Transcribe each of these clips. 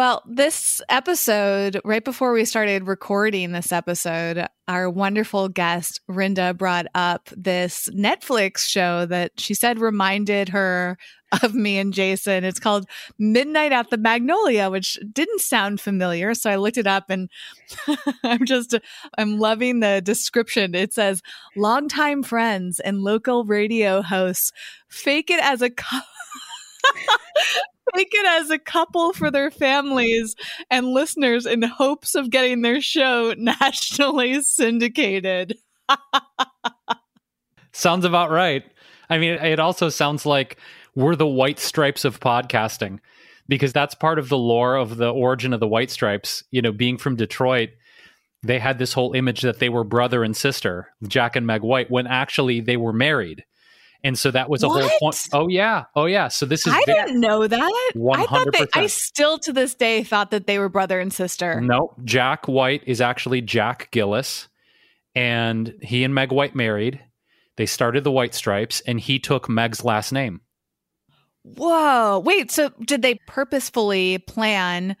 Well, this episode, right before we started recording this episode, our wonderful guest, Rinda, brought up this Netflix show that she said reminded her of me and Jason. It's called Midnight at the Magnolia, which didn't sound familiar. So I looked it up and I'm just, I'm loving the description. It says, longtime friends and local radio hosts fake it as a couple. take it as a couple for their families and listeners in hopes of getting their show nationally syndicated. sounds about right. I mean, it also sounds like we're the white stripes of podcasting because that's part of the lore of the origin of the white stripes. You know, being from Detroit, they had this whole image that they were brother and sister, Jack and Meg White, when actually they were married. And so that was a what? whole point. Oh yeah, oh yeah. So this is I didn't know that. One hundred percent. I still to this day thought that they were brother and sister. No, Jack White is actually Jack Gillis, and he and Meg White married. They started the White Stripes, and he took Meg's last name. Whoa! Wait, so did they purposefully plan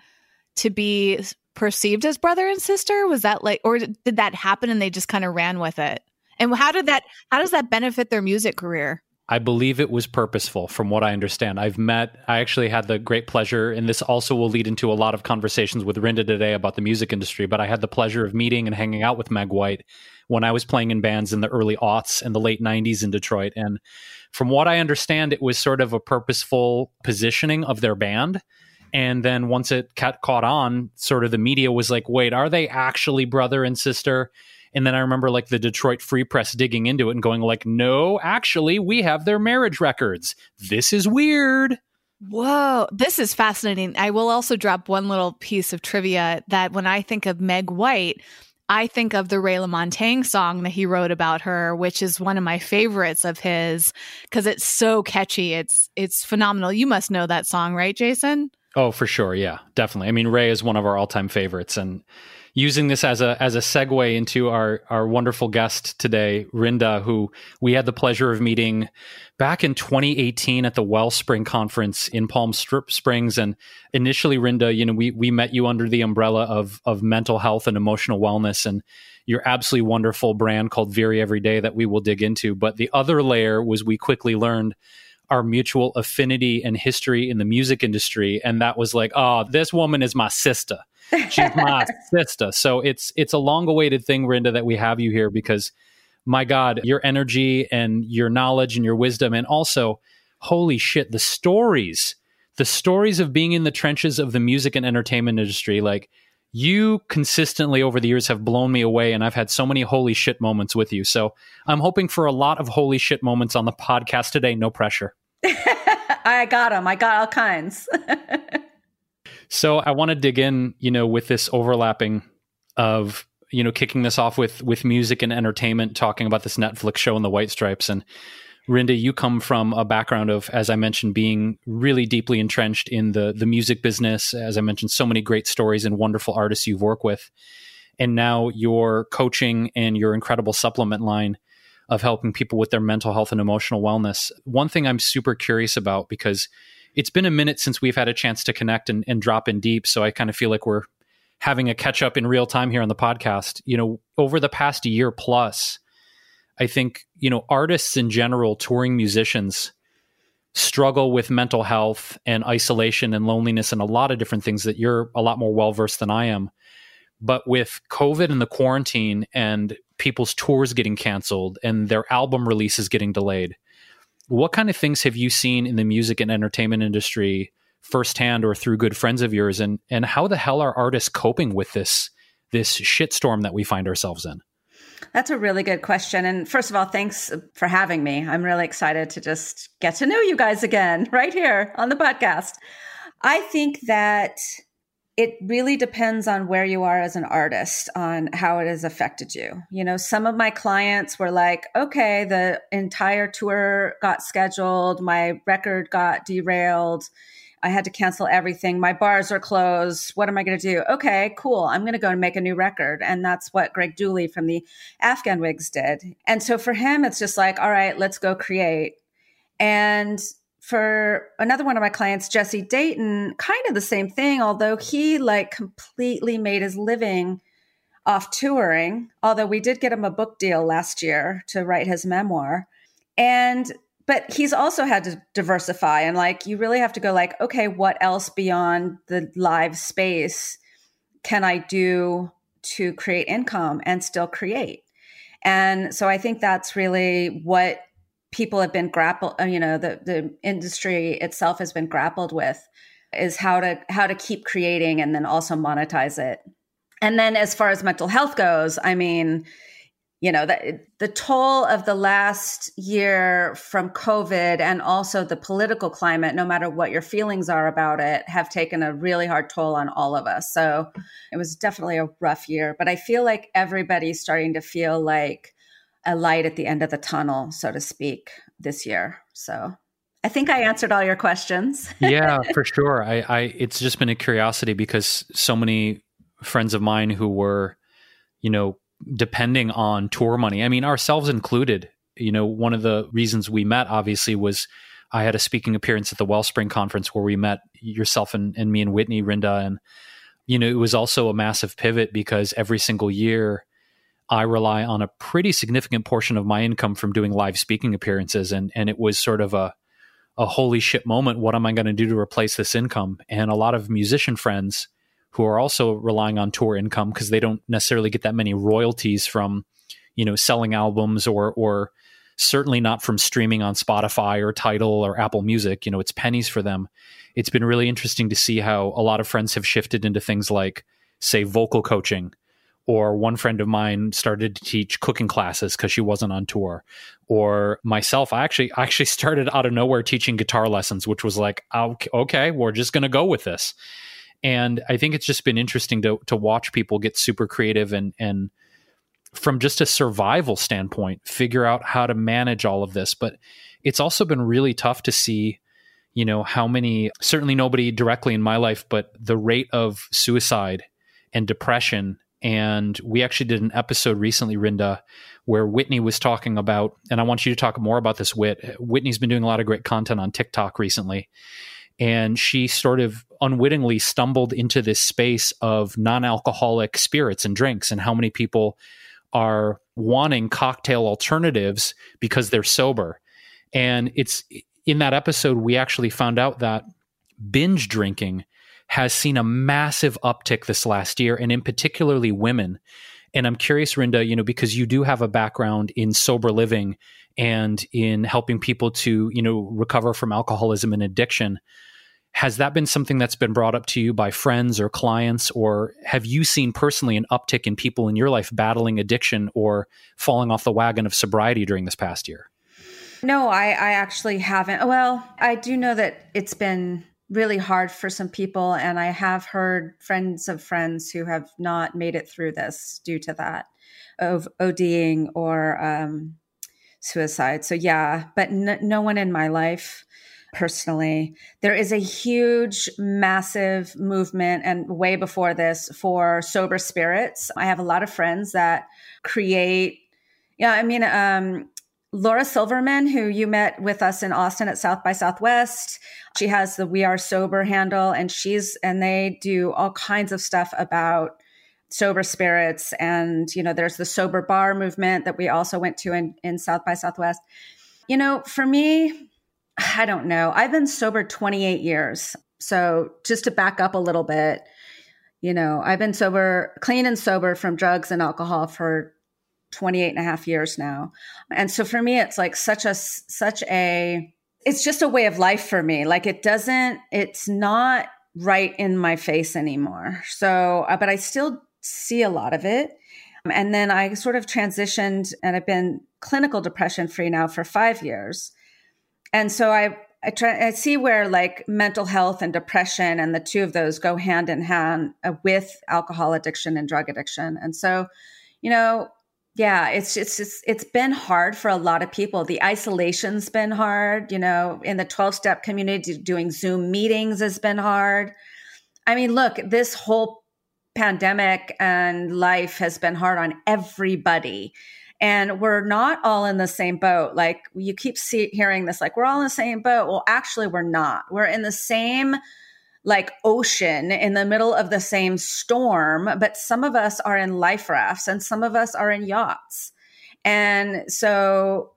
to be perceived as brother and sister? Was that like, or did that happen and they just kind of ran with it? And how did that how does that benefit their music career? I believe it was purposeful from what I understand. I've met I actually had the great pleasure and this also will lead into a lot of conversations with Rinda today about the music industry, but I had the pleasure of meeting and hanging out with Meg White when I was playing in bands in the early aughts and the late 90s in Detroit and from what I understand it was sort of a purposeful positioning of their band and then once it caught on sort of the media was like wait are they actually brother and sister and then I remember like the Detroit Free Press digging into it and going like, "No, actually, we have their marriage records. This is weird." Whoa, this is fascinating. I will also drop one little piece of trivia that when I think of Meg White, I think of the Ray LaMontagne song that he wrote about her, which is one of my favorites of his because it's so catchy. It's it's phenomenal. You must know that song, right, Jason? Oh, for sure. Yeah, definitely. I mean, Ray is one of our all-time favorites and using this as a as a segue into our our wonderful guest today, Rinda, who we had the pleasure of meeting back in 2018 at the Wellspring conference in Palm Springs. And initially, Rinda, you know, we we met you under the umbrella of of mental health and emotional wellness, and your absolutely wonderful brand called Viri Every Day that we will dig into. But the other layer was we quickly learned our mutual affinity and history in the music industry and that was like oh this woman is my sister She's my sister. So it's it's a long awaited thing, Rinda, that we have you here because my God, your energy and your knowledge and your wisdom, and also, holy shit, the stories, the stories of being in the trenches of the music and entertainment industry, like you consistently over the years have blown me away and I've had so many holy shit moments with you. So I'm hoping for a lot of holy shit moments on the podcast today. No pressure. I got them. I got all kinds. So I want to dig in, you know, with this overlapping of you know kicking this off with with music and entertainment, talking about this Netflix show and the White Stripes. And Rinda, you come from a background of, as I mentioned, being really deeply entrenched in the the music business. As I mentioned, so many great stories and wonderful artists you've worked with, and now your coaching and your incredible supplement line of helping people with their mental health and emotional wellness. One thing I'm super curious about because it's been a minute since we've had a chance to connect and, and drop in deep. So I kind of feel like we're having a catch up in real time here on the podcast. You know, over the past year plus, I think, you know, artists in general, touring musicians, struggle with mental health and isolation and loneliness and a lot of different things that you're a lot more well versed than I am. But with COVID and the quarantine and people's tours getting canceled and their album releases getting delayed, what kind of things have you seen in the music and entertainment industry firsthand or through good friends of yours and and how the hell are artists coping with this this shitstorm that we find ourselves in That's a really good question. And first of all, thanks for having me. I'm really excited to just get to know you guys again right here on the podcast. I think that it really depends on where you are as an artist on how it has affected you. You know, some of my clients were like, okay, the entire tour got scheduled, my record got derailed. I had to cancel everything. My bars are closed. What am I going to do? Okay, cool. I'm going to go and make a new record. And that's what Greg Dulli from the Afghan Wigs did. And so for him, it's just like, all right, let's go create. And for another one of my clients, Jesse Dayton, kind of the same thing, although he like completely made his living off touring. Although we did get him a book deal last year to write his memoir. And but he's also had to diversify and like you really have to go like, okay, what else beyond the live space can I do to create income and still create? And so I think that's really what people have been grappled uh, you know the the industry itself has been grappled with is how to how to keep creating and then also monetize it. And then as far as mental health goes i mean you know the, the toll of the last year from covid and also the political climate no matter what your feelings are about it have taken a really hard toll on all of us. So it was definitely a rough year but i feel like everybody's starting to feel like a light at the end of the tunnel, so to speak, this year. So I think I answered all your questions. yeah, for sure. I, I, it's just been a curiosity because so many friends of mine who were, you know, depending on tour money. I mean, ourselves included. You know, one of the reasons we met obviously was I had a speaking appearance at the Wellspring conference where we met yourself and, and me and Whitney Rinda, and you know, it was also a massive pivot because every single year I rely on a pretty significant portion of my income from doing live speaking appearances, and and it was sort of a a holy shit moment. What am I going to do to replace this income? And a lot of musician friends who are also relying on tour income because they don't necessarily get that many royalties from you know selling albums or or certainly not from streaming on Spotify or Tidal or Apple Music. You know, it's pennies for them. It's been really interesting to see how a lot of friends have shifted into things like, say, vocal coaching or one friend of mine started to teach cooking classes because she wasn't on tour or myself i actually I actually started out of nowhere teaching guitar lessons which was like ah, okay we're just going to go with this. And i think it's just been interesting to to watch people get super creative and and from just a survival standpoint figure out how to manage all of this. But it's also been really tough to see you know how many certainly nobody directly in my life but the rate of suicide and depression and we actually did an episode recently, Rinda, where Whitney was talking about, and I want you to talk more about this. Whit Whitney's been doing a lot of great content on TikTok recently, and she sort of unwittingly stumbled into this space of non-alcoholic spirits and drinks, and how many people are wanting cocktail alternatives because they're sober. And it's in that episode we actually found out that binge drinking has seen a massive uptick this last year, and in particularly women. And I'm curious, Rinda, you know, because you do have a background in sober living and in helping people to, you know, recover from alcoholism and addiction. Has that been something that's been brought up to you by friends or clients, or have you seen personally an uptick in people in your life battling addiction or falling off the wagon of sobriety during this past year? No, I, I actually haven't. Well, I do know that it's been really hard for some people. And I have heard friends of friends who have not made it through this due to that of ODing or um, suicide. So, yeah, but no one in my life personally. There is a huge, massive movement, and way before this, for sober spirits. I have a lot of friends that create. Yeah, I mean, um, Laura Silverman, who you met with us in Austin at South by Southwest. She has the We Are Sober handle, and she's and they do all kinds of stuff about sober spirits. And you know, there's the sober bar movement that we also went to in, in South by Southwest. You know, for me, I don't know. I've been sober 28 years. So just to back up a little bit, you know, I've been sober, clean and sober from drugs and alcohol for 28 and a half years now. And so for me, it's like such a, such a, it's just a way of life for me. Like it doesn't, it's not right in my face anymore. So, uh, but I still see a lot of it. And then I sort of transitioned and I've been clinical depression free now for five years. And so I, I try, I see where like mental health and depression and the two of those go hand in hand uh, with alcohol addiction and drug addiction. And so, you know, yeah, it's it's just, it's been hard for a lot of people. The isolation's been hard, you know, in the 12 step community doing Zoom meetings has been hard. I mean, look, this whole pandemic and life has been hard on everybody. And we're not all in the same boat. Like you keep see, hearing this, like we're all in the same boat. Well, actually, we're not. We're in the same like ocean in the middle of the same storm, but some of us are in life rafts and some of us are in yachts. And so,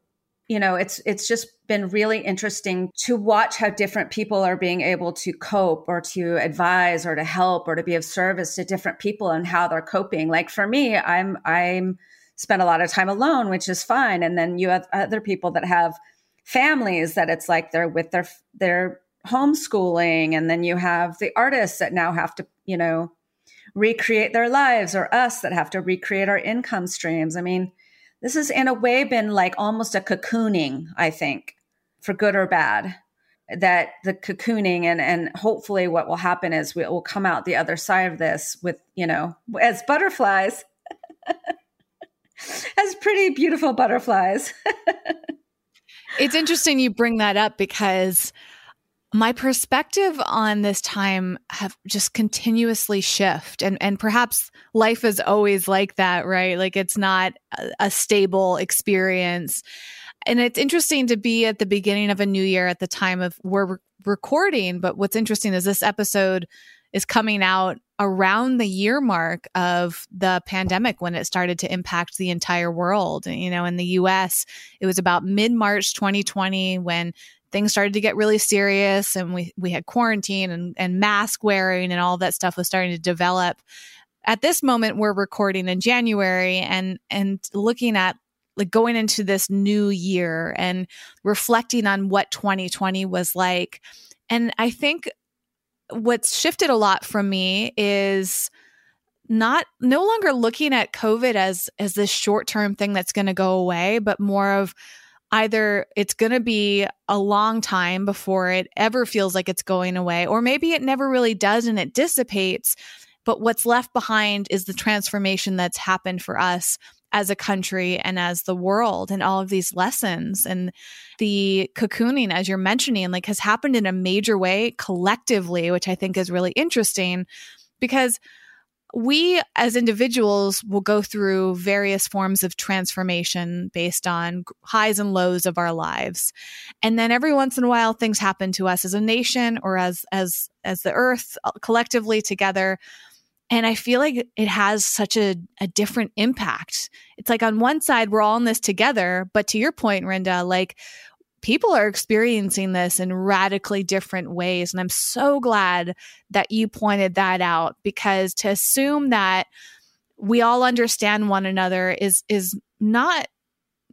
you know, it's it's just been really interesting to watch how different people are being able to cope or to advise or to help or to be of service to different people and how they're coping. Like for me, I'm I'm spend a lot of time alone, which is fine. And then you have other people that have families that it's like they're with their their homeschooling and then you have the artists that now have to you know recreate their lives or us that have to recreate our income streams. I mean this has in a way been like almost a cocooning i think for good or bad that the cocooning and and hopefully what will happen is we will come out the other side of this with you know as butterflies as pretty beautiful butterflies. It's interesting you bring that up because my perspective on this time have just continuously shift and and perhaps life is always like that right? Like it's not a, stable experience. And it's interesting to be at the beginning of a new year at the time of we're re- recording but what's interesting is this episode is coming out around the year mark of the pandemic when it started to impact the entire world you know in the US it was about mid March 2020 when things started to get really serious and we, we had quarantine and, and mask wearing and all that stuff was starting to develop. At this moment, we're recording in January and, and looking at like going into this new year and reflecting on what 2020 was like. And I think what's shifted a lot from me is not no longer looking at covid as as this short-term thing that's going to go away but more of either it's going to be a long time before it ever feels like it's going away, or maybe it never really does and it dissipates. But what's left behind is the transformation that's happened for us as a country and as the world and all of these lessons and the cocooning as you're mentioning like has happened in a major way collectively which i think is really interesting because we as individuals will go through various forms of transformation based on highs and lows of our lives. And then every once in a while things happen to us as a nation or as as as the earth uh, collectively together. And i feel like it has such a, a different impact. It's like on one side we're all in this together but to your point rinda like people are experiencing this in radically different ways. And I'm so glad that you pointed that out because to assume that we all understand one another is is not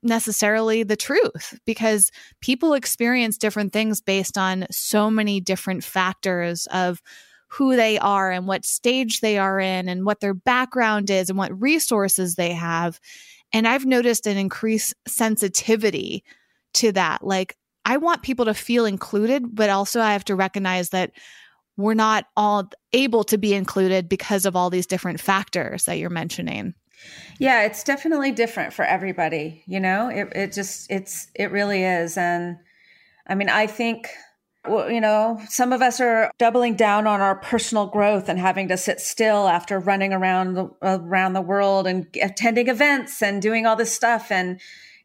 necessarily the truth because people experience different things based on so many different factors of who they are and what stage they are in and what their background is and what resources they have. And I've noticed an increased sensitivity to that. Like, I want people to feel included, but also I have to recognize that we're not all able to be included because of all these different factors that you're mentioning. Yeah, it's definitely different for everybody. You know, it, it just, it's, it really is. And I mean, I think you know, some of us are doubling down on our personal growth and having to sit still after running around the, around the world and attending events and doing all this stuff and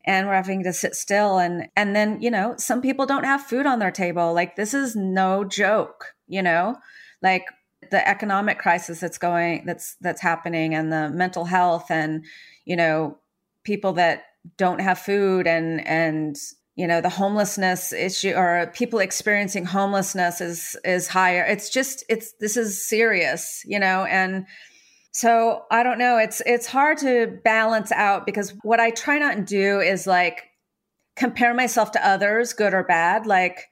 and we're having to sit still. And and then you know some people don't have food on their table. Like this is no joke you know? Like the economic crisis that's going that's that's happening and the mental health and you know people that don't have food and and you know the homelessness issue or people experiencing homelessness is is higher. It's just it's this is serious you know? And so I don't know. It's it's hard to balance out because what I try not to do is like compare myself to others, good or bad. Like,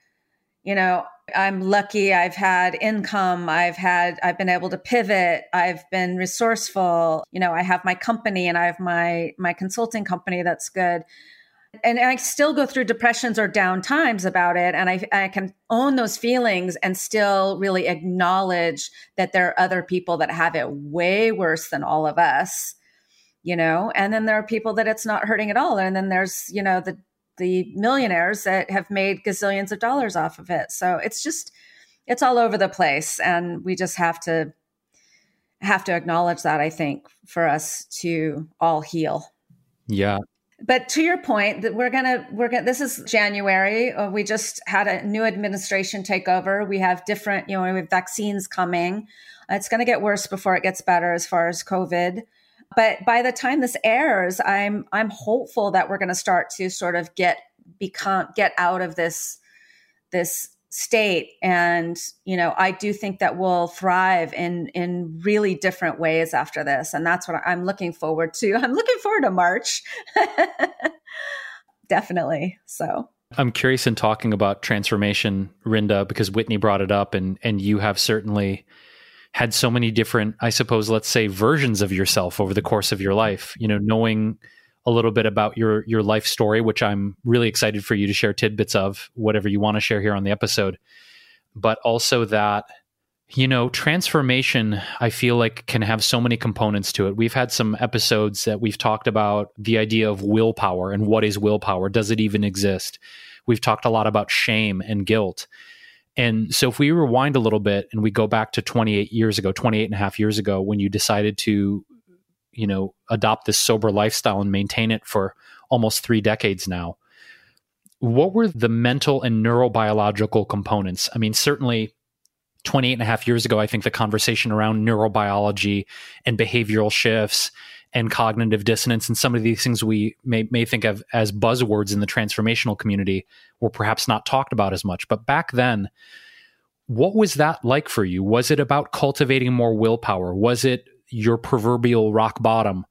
you know, I'm lucky I've had income, I've had I've been able to pivot, I've been resourceful. You know, I have my company and I have my my consulting company that's good. And I still go through depressions or down times about it and I I can own those feelings and still really acknowledge that there are other people that have it way worse than all of us. You know, and then there are people that it's not hurting at all. And then there's, you know, the the millionaires that have made gazillions of dollars off of it. So it's just it's all over the place and we just have to have to acknowledge that I think for us to all heal. Yeah. But to your point that we're to we're to this is January uh, we just had a new administration take over. We have different, you know, we have vaccines coming. It's to get worse before it gets better as far as COVID but by the time this airs i'm i'm hopeful that we're to start to sort of get become get out of this this state. And you know i do think that we'll thrive in in really different ways after this. And that's what i'm looking forward to. I'm looking forward to march. Definitely. So. I'm curious in talking about transformation rinda because whitney brought it up and and you have certainly had so many different, I suppose, let's say versions of yourself over the course of your life, you know, knowing a little bit about your your life story, which I'm really excited for you to share tidbits of, whatever you want to share here on the episode. But also that, you know, transformation, I feel like can have so many components to it. We've had some episodes that we've talked about the idea of willpower and what is willpower? Does it even exist? We've talked a lot about shame and guilt. And so if we rewind a little bit and we go back to 28 years ago, 28 and a half years ago, when you decided to, you know, adopt this sober lifestyle and maintain it for almost three decades now, what were the mental and neurobiological components? I mean, certainly 28 and a half years ago, I think the conversation around neurobiology and behavioral shifts and cognitive dissonance and some of these things we may, may think of as buzzwords in the transformational community were perhaps not talked about as much. But back then, what was that like for you? Was it about cultivating more willpower? Was it your proverbial rock bottom?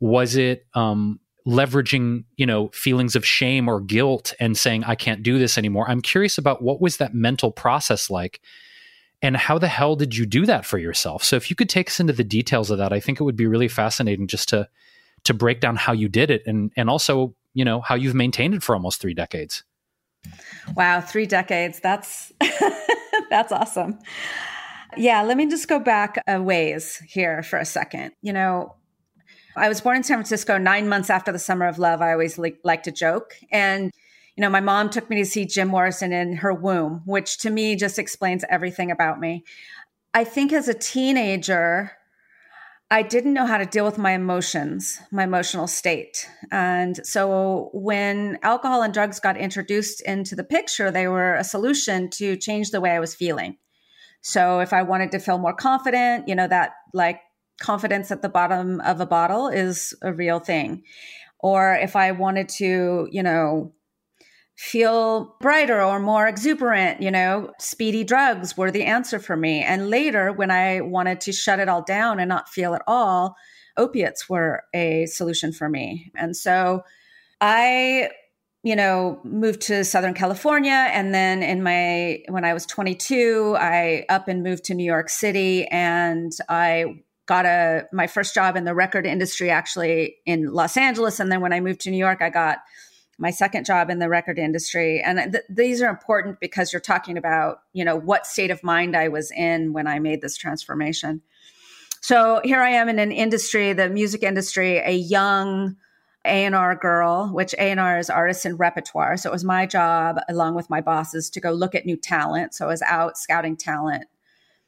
Was it um, leveraging, you know, feelings of shame or guilt and saying, I can't do this anymore? I'm curious about what was that mental process like and how the hell did you do that for yourself? So if you could take us into the details of that, I think it would be really fascinating just to to break down how you did it and and also, you know, how you've maintained it for almost 3 decades. Wow, 3 decades. That's that's awesome. Yeah, let me just go back a ways here for a second. You know, I was born in San Francisco 9 months after the summer of love. I always like, like to joke and you know, my mom took me to see Jim Morrison in her womb, which to me just explains everything about me. I think as a teenager, I didn't know how to deal with my emotions, my emotional state. And so when alcohol and drugs got introduced into the picture, they were a solution to change the way I was feeling. So if I wanted to feel more confident, you know, that like confidence at the bottom of a bottle is a real thing. Or if I wanted to, you know, feel brighter or more exuberant, you know, speedy drugs were the answer for me. And later, when I wanted to shut it all down and not feel at all, opiates were a solution for me. And so I you know moved to southern california. And then in my when i was 22 i up and moved to new york city. And i got a my first job in the record industry actually in los angeles. And then when i moved to new york i got my second job in the record industry. And th- these are important because you're talking about you know what state of mind i was in when i made this transformation. So here i am in an industry the music industry a young a&r girl which a&r is artists and repertoire so it was my job along with my bosses to go look at new talent so i was out scouting talent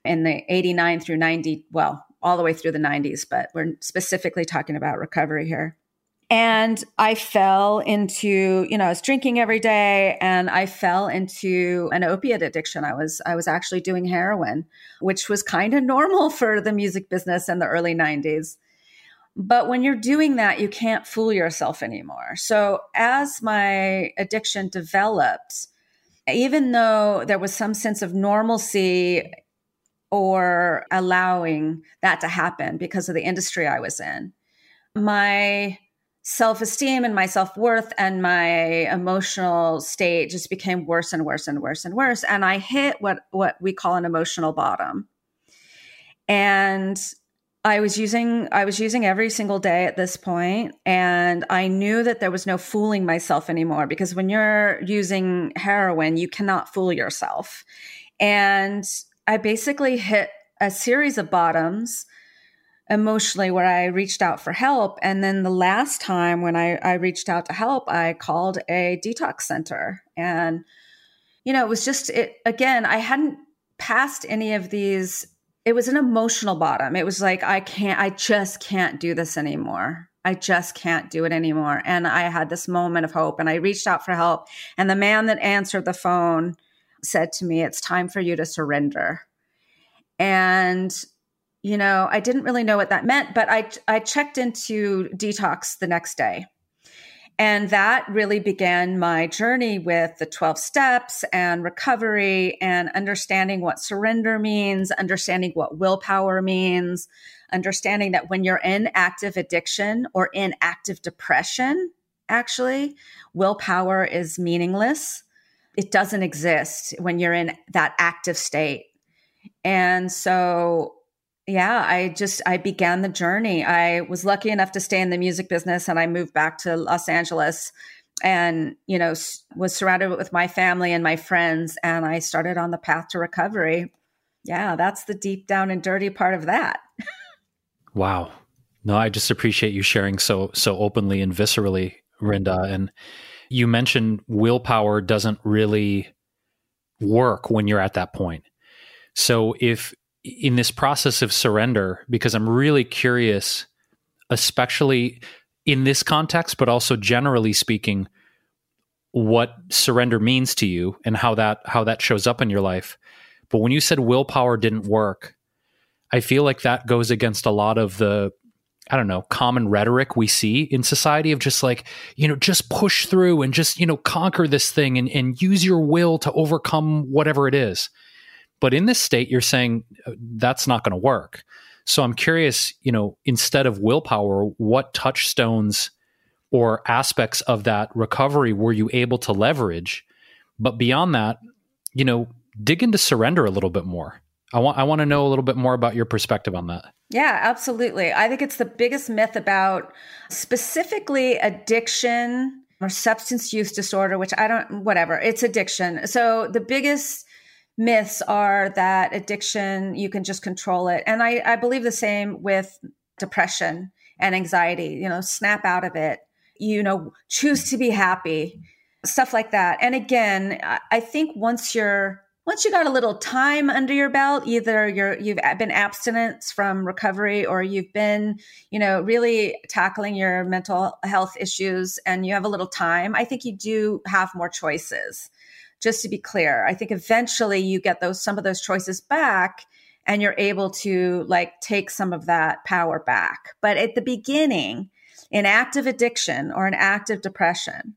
in the 89 through 90 well all the way through the 90s but we're specifically talking about recovery here and I fell into, you know, I was drinking every day and I fell into an opiate addiction. I was, I was actually doing heroin, which was kind of normal for the music business in the early 90s. But when you're doing that, you can't fool yourself anymore. So as my addiction developed, even though there was some sense of normalcy or allowing that to happen because of the industry I was in, my self esteem and my self worth and my emotional state just became worse and worse and worse and worse. And I hit what, what we call an emotional bottom. And I was using I was using every single day at this point and I knew that there was no fooling myself anymore because when you're using heroin you cannot fool yourself. And I basically hit a series of bottoms emotionally where I reached out for help. And then the last time when I, I reached out to help, I called a detox center. And, you know, it was just, it again, I hadn't passed any of these. It was an emotional bottom. It was like, I can't, I just can't do this anymore. I just can't do it anymore. And I had this moment of hope and I reached out for help. And the man that answered the phone said to me, It's time for you to surrender. And you know, I didn't really know what that meant, but I I checked into detox the next day. And that really began my journey with the 12 steps and recovery and understanding what surrender means, understanding what willpower means, understanding that when you're in active addiction or in active depression, actually, willpower is meaningless. It doesn't exist when you're in that active state. And so yeah, I just I began the journey. I was lucky enough to stay in the music business and I moved back to Los Angeles and, you know, was surrounded with my family and my friends and I started on the path to recovery. Yeah, that's the deep down and dirty part of that. wow. No, I just appreciate you sharing so so openly and viscerally, Rinda, and you mentioned willpower doesn't really work when you're at that point. So if in this process of surrender because I'm really curious, especially in this context, but also generally speaking, what surrender means to you and how that how that shows up in your life. But when you said willpower didn't work, I feel like that goes against a lot of the I don't know, common rhetoric we see in society of just like, you know, just push through and just, you know, conquer this thing and, and use your will to overcome whatever it is. But in this state, you're saying uh, that's not going to work. So I'm curious, you know, instead of willpower, what touchstones or aspects of that recovery were you able to leverage? But beyond that, you know, dig into surrender a little bit more. I want I want to know a little bit more about your perspective on that. Yeah, absolutely. I think it's the biggest myth about specifically addiction or substance use disorder, which I don't whatever, it's addiction. So the biggest myths are that addiction, you can just control it. And I, I believe the same with depression and anxiety, you know, snap out of it, you know, choose to be happy, stuff like that. And again, I think once you're, once you got a little time under your belt, either you're you've been abstinent from recovery or you've been, you know, really tackling your mental health issues and you have a little time, I think you do have more choices just to be clear, I think eventually you get those some of those choices back and you're able to like take some of that power back. But at the beginning, in active addiction or an active depression,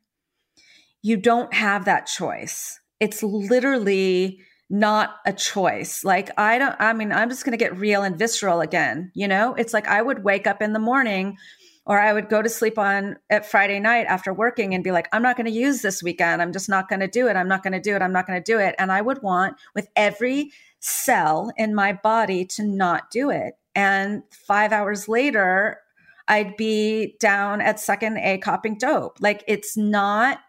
you don't have that choice. It's literally not a choice. Like, I don't, I mean, I'm just going to get real and visceral again. You know, it's like I would wake up in the morning or I would go to sleep on at Friday night after working and be like, I'm not going to use this weekend. I'm just not going to do it. I'm not going to do it. I'm not going to do it. And I would want with every cell in my body to not do it. And five hours later, I'd be down at second A copping dope. Like it's not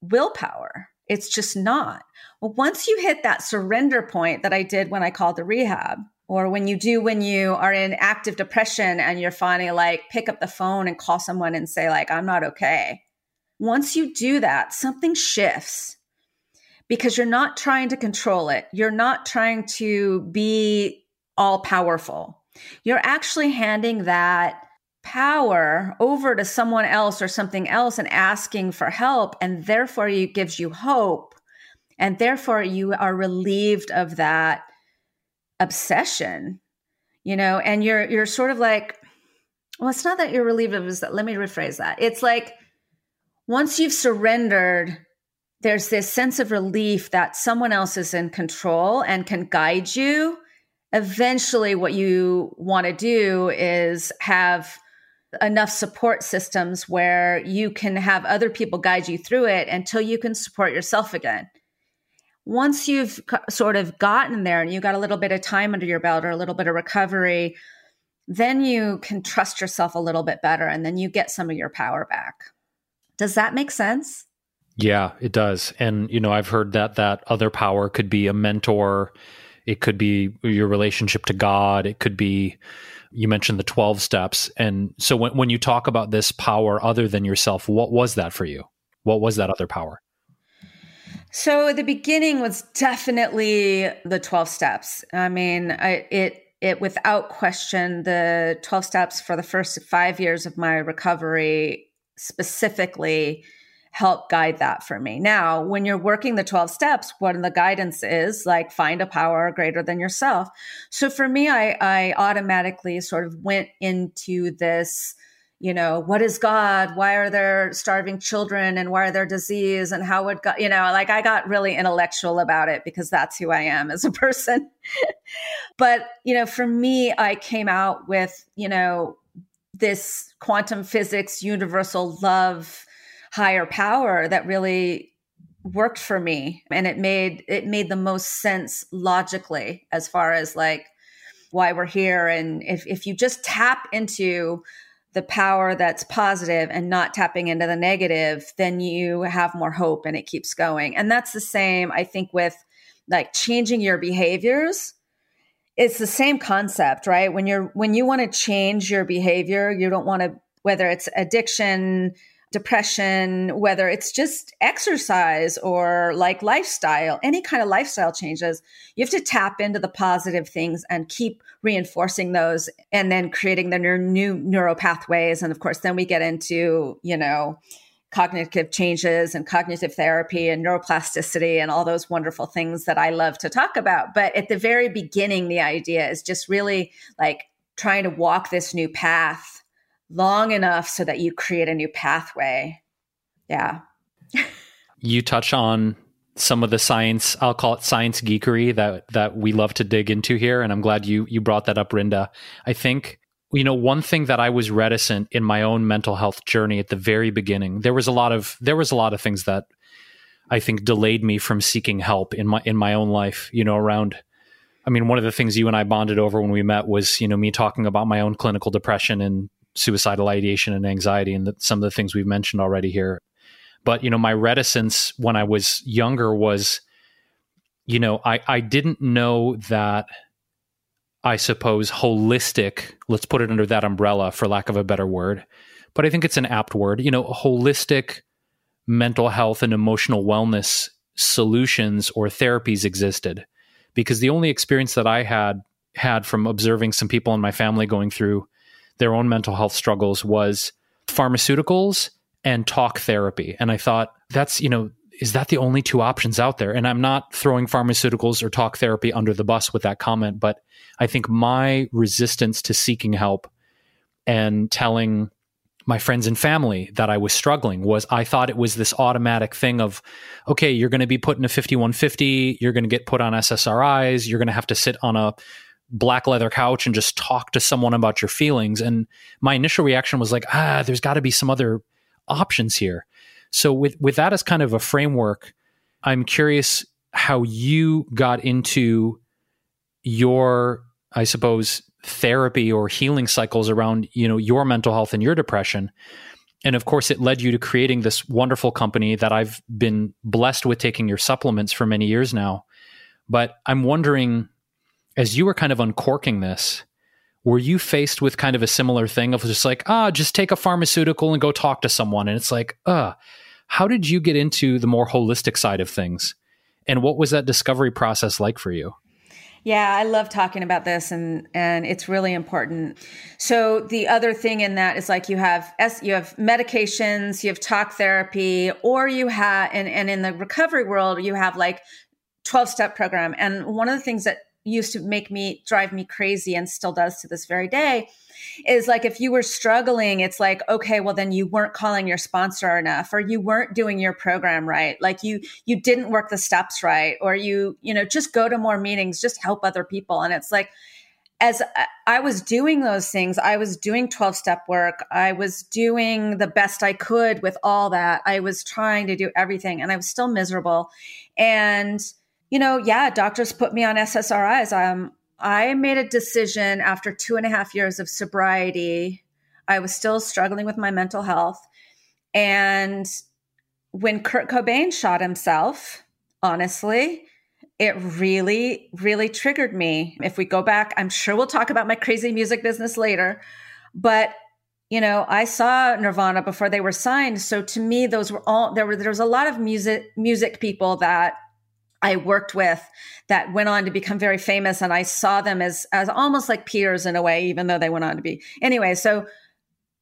willpower. It's just not. Well, once you hit that surrender point that I did when I called the rehab, or when you do when you are in active depression and you're finally like pick up the phone and call someone and say like i'm not okay. Once you do that something shifts because you're not trying to control it. You're not trying to be all powerful. You're actually handing that power over to someone else or something else and asking for help and therefore it gives you hope and therefore you are relieved of that obsession you know and you're you're sort of like well it's not that you're relieved of it let me rephrase that it's like once you've surrendered there's this sense of relief that someone else is in control and can guide you eventually what you want to do is have enough support systems where you can have other people guide you through it until you can support yourself again. Once you've sort of gotten there and you got a little bit of time under your belt or a little bit of recovery, then you can trust yourself a little bit better and then you get some of your power back. Does that make sense? Yeah, it does. And you know, I've heard that that other power could be a mentor, it could be your relationship to God, it could be you mentioned the 12 steps. And so when when you talk about this power other than yourself, what was that for you? What was that other power? So the beginning was definitely the 12 steps. I mean, I, it it without question the 12 steps for the first 5 years of my recovery specifically help guide that for me. Now, when you're working the 12 steps, what the guidance is like find a power greater than yourself. So for me, I, I automatically sort of went into this, you know, what is God? Why are there starving children and why are there disease? And how would God, you know, like I got really intellectual about it because that's who I am as a person. but, you know, for me, I came out with, you know, this quantum physics, universal love, higher power that really worked for me and it made it made the most sense logically as far as like why we're here and if if you just tap into the power that's positive and not tapping into the negative then you have more hope and it keeps going. And that's the same i think with like changing your behaviors. It's the same concept right? When you're when you want to change your behavior you don't want to whether it's addiction depression, whether it's just exercise or like lifestyle, any kind of lifestyle changes, you have to tap into the positive things and keep reinforcing those and then creating the new neural pathways. And of course, then we get into, you know, cognitive changes and cognitive therapy and neuroplasticity and all those wonderful things that I love to talk about. But at the very beginning, the idea is just really like trying to walk this new path long enough so that you create a new pathway. Yeah. you touch on some of the science i'll call it science geekery that that we love to dig into here and i'm glad you you brought that up rinda i think you know one thing that i was reticent in my own mental health journey at the very beginning there was a lot of there was a lot of things that i think delayed me from seeking help in my in my own life you know around i mean one of the things you and i bonded over when we met was you know me talking about my own clinical depression and suicidal ideation and anxiety and the, some of the things we've mentioned already here. But, you know, my reticence when I was younger was, you know, I, I didn't know that I suppose holistic, let's put it under that umbrella for lack of a better word, but I think it's an apt word, you know, holistic mental health and emotional wellness solutions or therapies existed because the only experience that I had had from observing some people in my family going through their own mental health struggles was pharmaceuticals and talk therapy. And I thought, that's, you know, is that the only two options out there? And I'm not throwing pharmaceuticals or talk therapy under the bus with that comment, but I think my resistance to seeking help and telling my friends and family that I was struggling was I thought it was this automatic thing of, okay, you're going to be put in a 5150, you're going to get put on SSRIs, you're going to have to sit on a black leather couch and just talk to someone about your feelings. And my initial reaction was like, ah, there's got to be some other options here. So with with that as kind of a framework, I'm curious how you got into your, I suppose, therapy or healing cycles around, you know, your mental health and your depression. And of course, it led you to creating this wonderful company that I've been blessed with taking your supplements for many years now. But I'm wondering as you were kind of uncorking this, were you faced with kind of a similar thing of just like, ah, just take a pharmaceutical and go talk to someone? And it's like, uh, how did you get into the more holistic side of things? And what was that discovery process like for you? Yeah, I love talking about this and and it's really important. So the other thing in that is like you have S, you have medications, you have talk therapy, or you have and, and in the recovery world, you have like 12 step program. And one of the things that used to make me drive me crazy and still does to this very day is like if you were struggling it's like okay well then you weren't calling your sponsor enough or you weren't doing your program right like you you didn't work the steps right or you you know just go to more meetings just help other people and it's like as I was doing those things, I was doing 12 step work. I was doing the best I could with all that. I was trying to do everything and I was still miserable. And, you know, yeah, doctors put me on SSRIs. Um, I made a decision after two and a half years of sobriety. I was still struggling with my mental health. And when Kurt Cobain shot himself, honestly, it really, really triggered me. If we go back, I'm sure we'll talk about my crazy music business later. But you know, I saw Nirvana before they were signed. So to me, those were all there were there was a lot of music music people that I worked with that went on to become very famous and I saw them as as almost like peers in a way, even though they went on to be anyway. So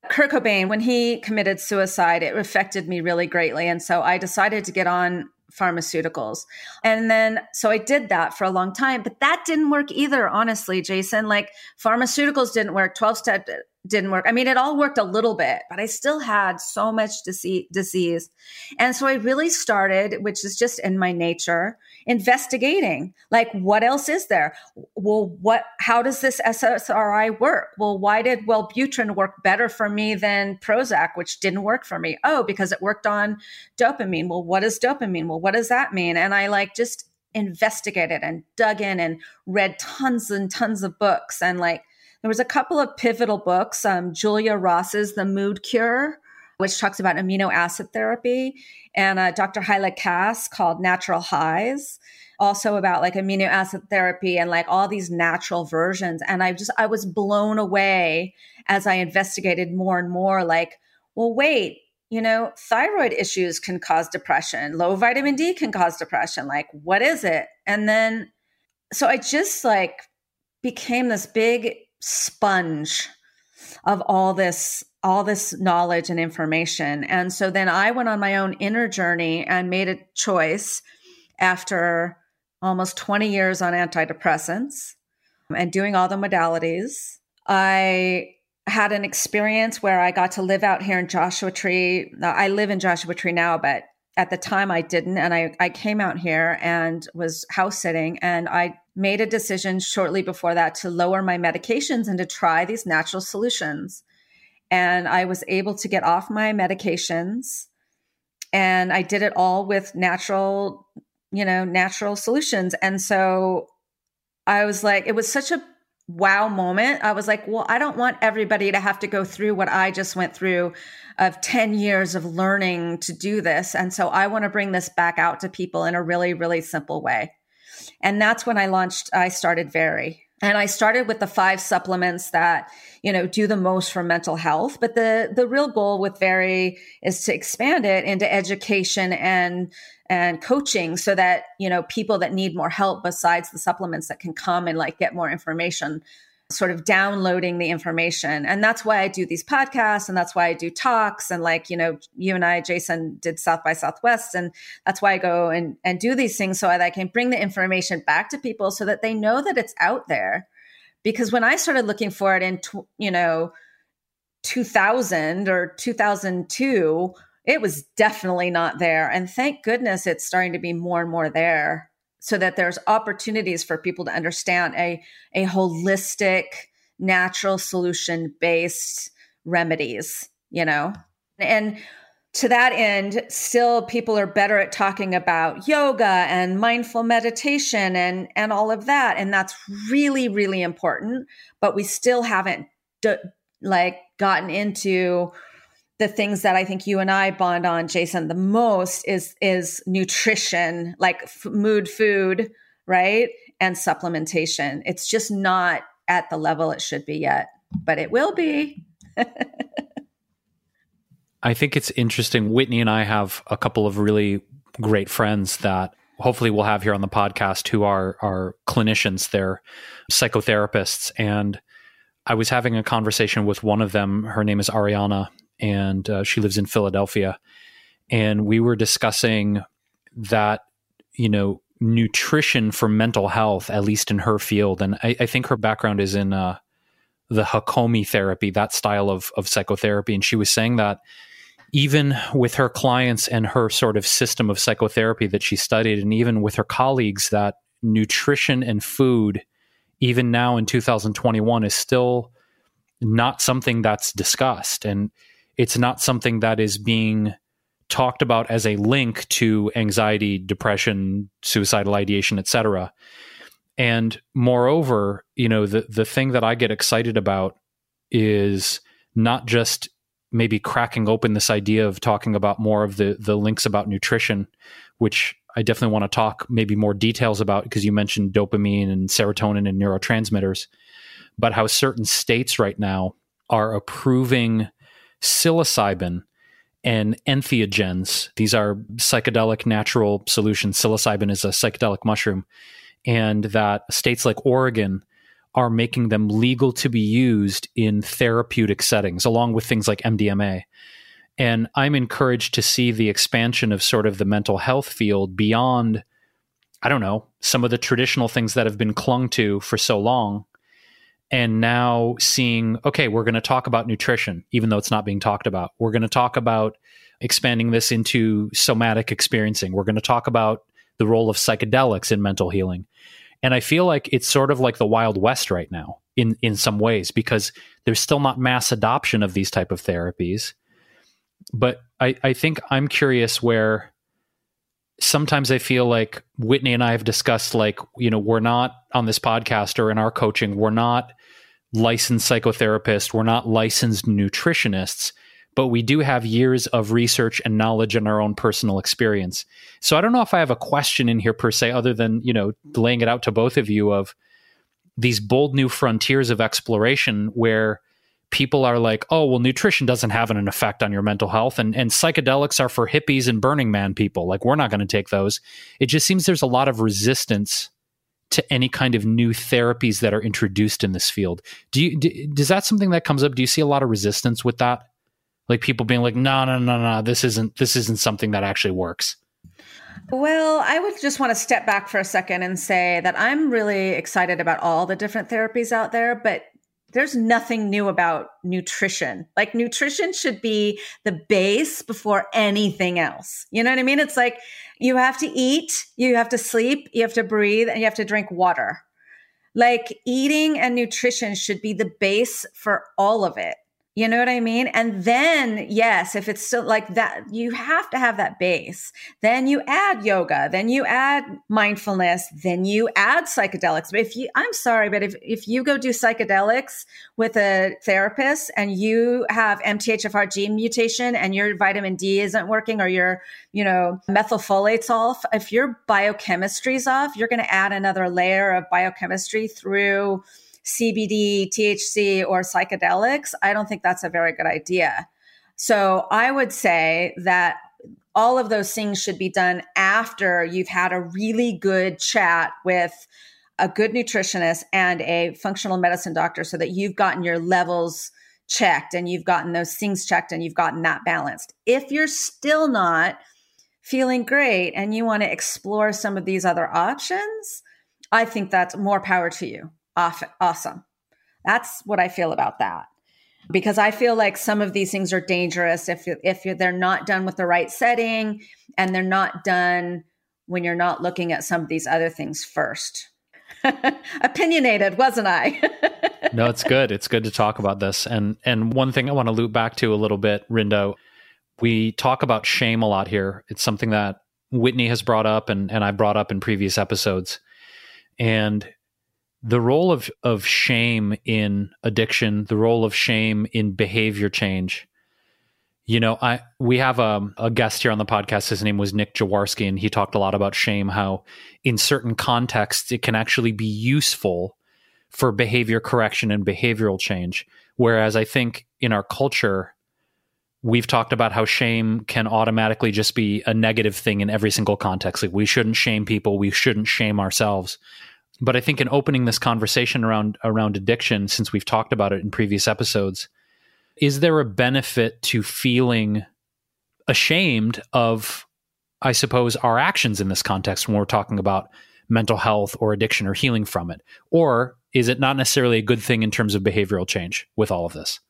Kurt Cobain, when he committed suicide, it affected me really greatly. And so I decided to get on pharmaceuticals. And then, so I did that for a long time, but that didn't work either, honestly, Jason. Like pharmaceuticals didn't work, 12 step didn't work. I mean, it all worked a little bit, but I still had so much disease. And so I really started, which is just in my nature, investigating like what else is there? Well, what, how does this SSRI work? Well, why did Wellbutrin work better for me than Prozac, which didn't work for me? Oh, because it worked on dopamine. Well, what is dopamine? Well, what does that mean? And I like just investigated and dug in and read tons and tons of books and like there was a couple of pivotal books, um, Julia Ross's The Mood Cure, which talks about amino acid therapy, and uh, Dr. Hyla Cass called Natural Highs, also about like amino acid therapy and like all these natural versions. And I just, I was blown away as I investigated more and more like, well, wait, you know, thyroid issues can cause depression, low vitamin D can cause depression. Like, what is it? And then, so I just like became this big sponge of all this all this knowledge and information and so then i went on my own inner journey and made a choice after almost 20 years on antidepressants and doing all the modalities i had an experience where i got to live out here in joshua tree i live in joshua tree now but at the time I didn't. And I, I came out here and was house sitting and I made a decision shortly before that to lower my medications and to try these natural solutions. And I was able to get off my medications and I did it all with natural, you know, natural solutions. And so I was like, it was such a wow moment. I was like, well, I don't want everybody to have to go through what I just went through of 10 years of learning to do this. And so I want to bring this back out to people in a really, really simple way. And that's when I launched, I started Very. And I started with the five supplements that, you know, do the most for mental health. But the, the real goal with Very is to expand it into education and, and coaching so that, you know, people that need more help besides the supplements that can come and like get more information sort of downloading the information. And that's why I do these podcasts and that's why I do talks. And like, you know, you and I, Jason, did South by Southwest. And that's why I go and, and do these things so that I can bring the information back to people so that they know that it's out there. Because when I started looking for it in, you know, 2000 or 2002, it was definitely not there. And thank goodness it's starting to be more and more there so that there's opportunities for people to understand a, a holistic, natural solution based remedies, you know? And to that end, still people are better at talking about yoga and mindful meditation and, and all of that. And that's really, really important. But we still haven't d- like gotten into the things that I think you and I bond on, Jason, the most is is nutrition, like f- mood food, right, and supplementation. It's just not at the level it should be yet, but it will be. I think it's interesting. Whitney and I have a couple of really great friends that hopefully we'll have here on the podcast who are are clinicians, they're psychotherapists, and I was having a conversation with one of them. Her name is Ariana, and uh, she lives in Philadelphia. And we were discussing that, you know, nutrition for mental health, at least in her field. And I, I think her background is in uh, the Hakomi therapy, that style of, of psychotherapy. And she was saying that even with her clients and her sort of system of psychotherapy that she studied, and even with her colleagues, that nutrition and food even now in 2021 is still not something that's discussed and it's not something that is being talked about as a link to anxiety, depression, suicidal ideation, etc. And moreover, you know, the the thing that I get excited about is not just maybe cracking open this idea of talking about more of the the links about nutrition, which I definitely want to talk maybe more details about because you mentioned dopamine and serotonin and neurotransmitters, but how certain states right now are approving psilocybin and entheogens. These are psychedelic natural solutions. Psilocybin is a psychedelic mushroom, and that states like Oregon are making them legal to be used in therapeutic settings, along with things like MDMA. And I'm encouraged to see the expansion of sort of the mental health field beyond, I don't know, some of the traditional things that have been clung to for so long and now seeing okay we're going to talk about nutrition even though it's not being talked about. We're going to talk about expanding this into somatic experiencing. We're going to talk about the role of psychedelics in mental healing. And i feel like it's sort of like the wild west right now in in some ways because there's still not mass adoption of these type of therapies. But i i think i'm curious where sometimes I feel like Whitney and I have discussed like, you know, we're not on this podcast or in our coaching, we're not licensed psychotherapists, we're not licensed nutritionists, but we do have years of research and knowledge and our own personal experience. So I don't know if I have a question in here per se, other than, you know, laying it out to both of you of these bold new frontiers of exploration where people are like, oh, well, nutrition doesn't have an effect on your mental health, and, and psychedelics are for hippies and Burning Man people. Like, we're not going to take those. It just seems there's a lot of resistance to any kind of new therapies that are introduced in this field. Do you do, does that something that comes up? Do you see a lot of resistance with that? Like people being like, no, no, no, no, this isn't this isn't something that actually works. Well, I would just want to step back for a second and say that I'm really excited about all the different therapies out there, but there's nothing new about nutrition. Like nutrition should be the base before anything else. You know what I mean? It's like you have to eat, you have to sleep, you have to breathe, and you have to drink water. Like eating and nutrition should be the base for all of it. You know what I mean? And then, yes, if it's still like that, you have to have that base. Then you add yoga, then you add mindfulness, then you add psychedelics. But if you, I'm sorry, but if, if you go do psychedelics with a therapist and you have MTHFR gene mutation and your vitamin D isn't working or your, you know, methylfolate's off, if your biochemistry's off, you're going to add another layer of biochemistry through CBD, THC, or psychedelics, I don't think that's a very good idea. So I would say that all of those things should be done after you've had a really good chat with a good nutritionist and a functional medicine doctor so that you've gotten your levels checked and you've gotten those things checked and you've gotten that balanced. If you're still not feeling great and you want to explore some of these other options, I think that's more power to you awesome. That's what I feel about that. Because I feel like some of these things are dangerous if if they're not done with the right setting and they're not done when you're not looking at some of these other things first. Opinionated, wasn't I? no, it's good. It's good to talk about this. And and one thing I want to loop back to a little bit, Rinda, we talk about shame a lot here. It's something that Whitney has brought up and, and I brought up in previous episodes. And the role of of shame in addiction, the role of shame in behavior change. You know, I we have a, a guest here on the podcast. His name was Nick Jaworski, and he talked a lot about shame. How in certain contexts it can actually be useful for behavior correction and behavioral change. Whereas I think in our culture, we've talked about how shame can automatically just be a negative thing in every single context. Like we shouldn't shame people, we shouldn't shame ourselves but I think in opening this conversation around around addiction, since we've talked about it in previous episodes, is there a benefit to feeling ashamed of, I suppose, our actions in this context when we're talking about mental health or addiction or healing from it? Or is it not necessarily a good thing in terms of behavioral change with all of this?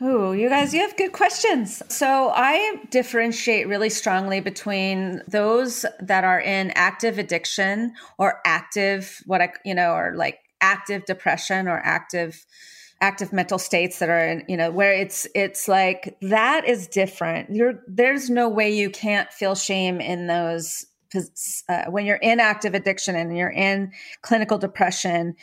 Oh, you guys, you have good questions. So I differentiate really strongly between those that are in active addiction or active, what I, you know, or like active depression or active active mental states that are in you know where it's it's like that is different you're there's no way you can't feel shame in those uh, when you're in active addiction and you're in clinical depression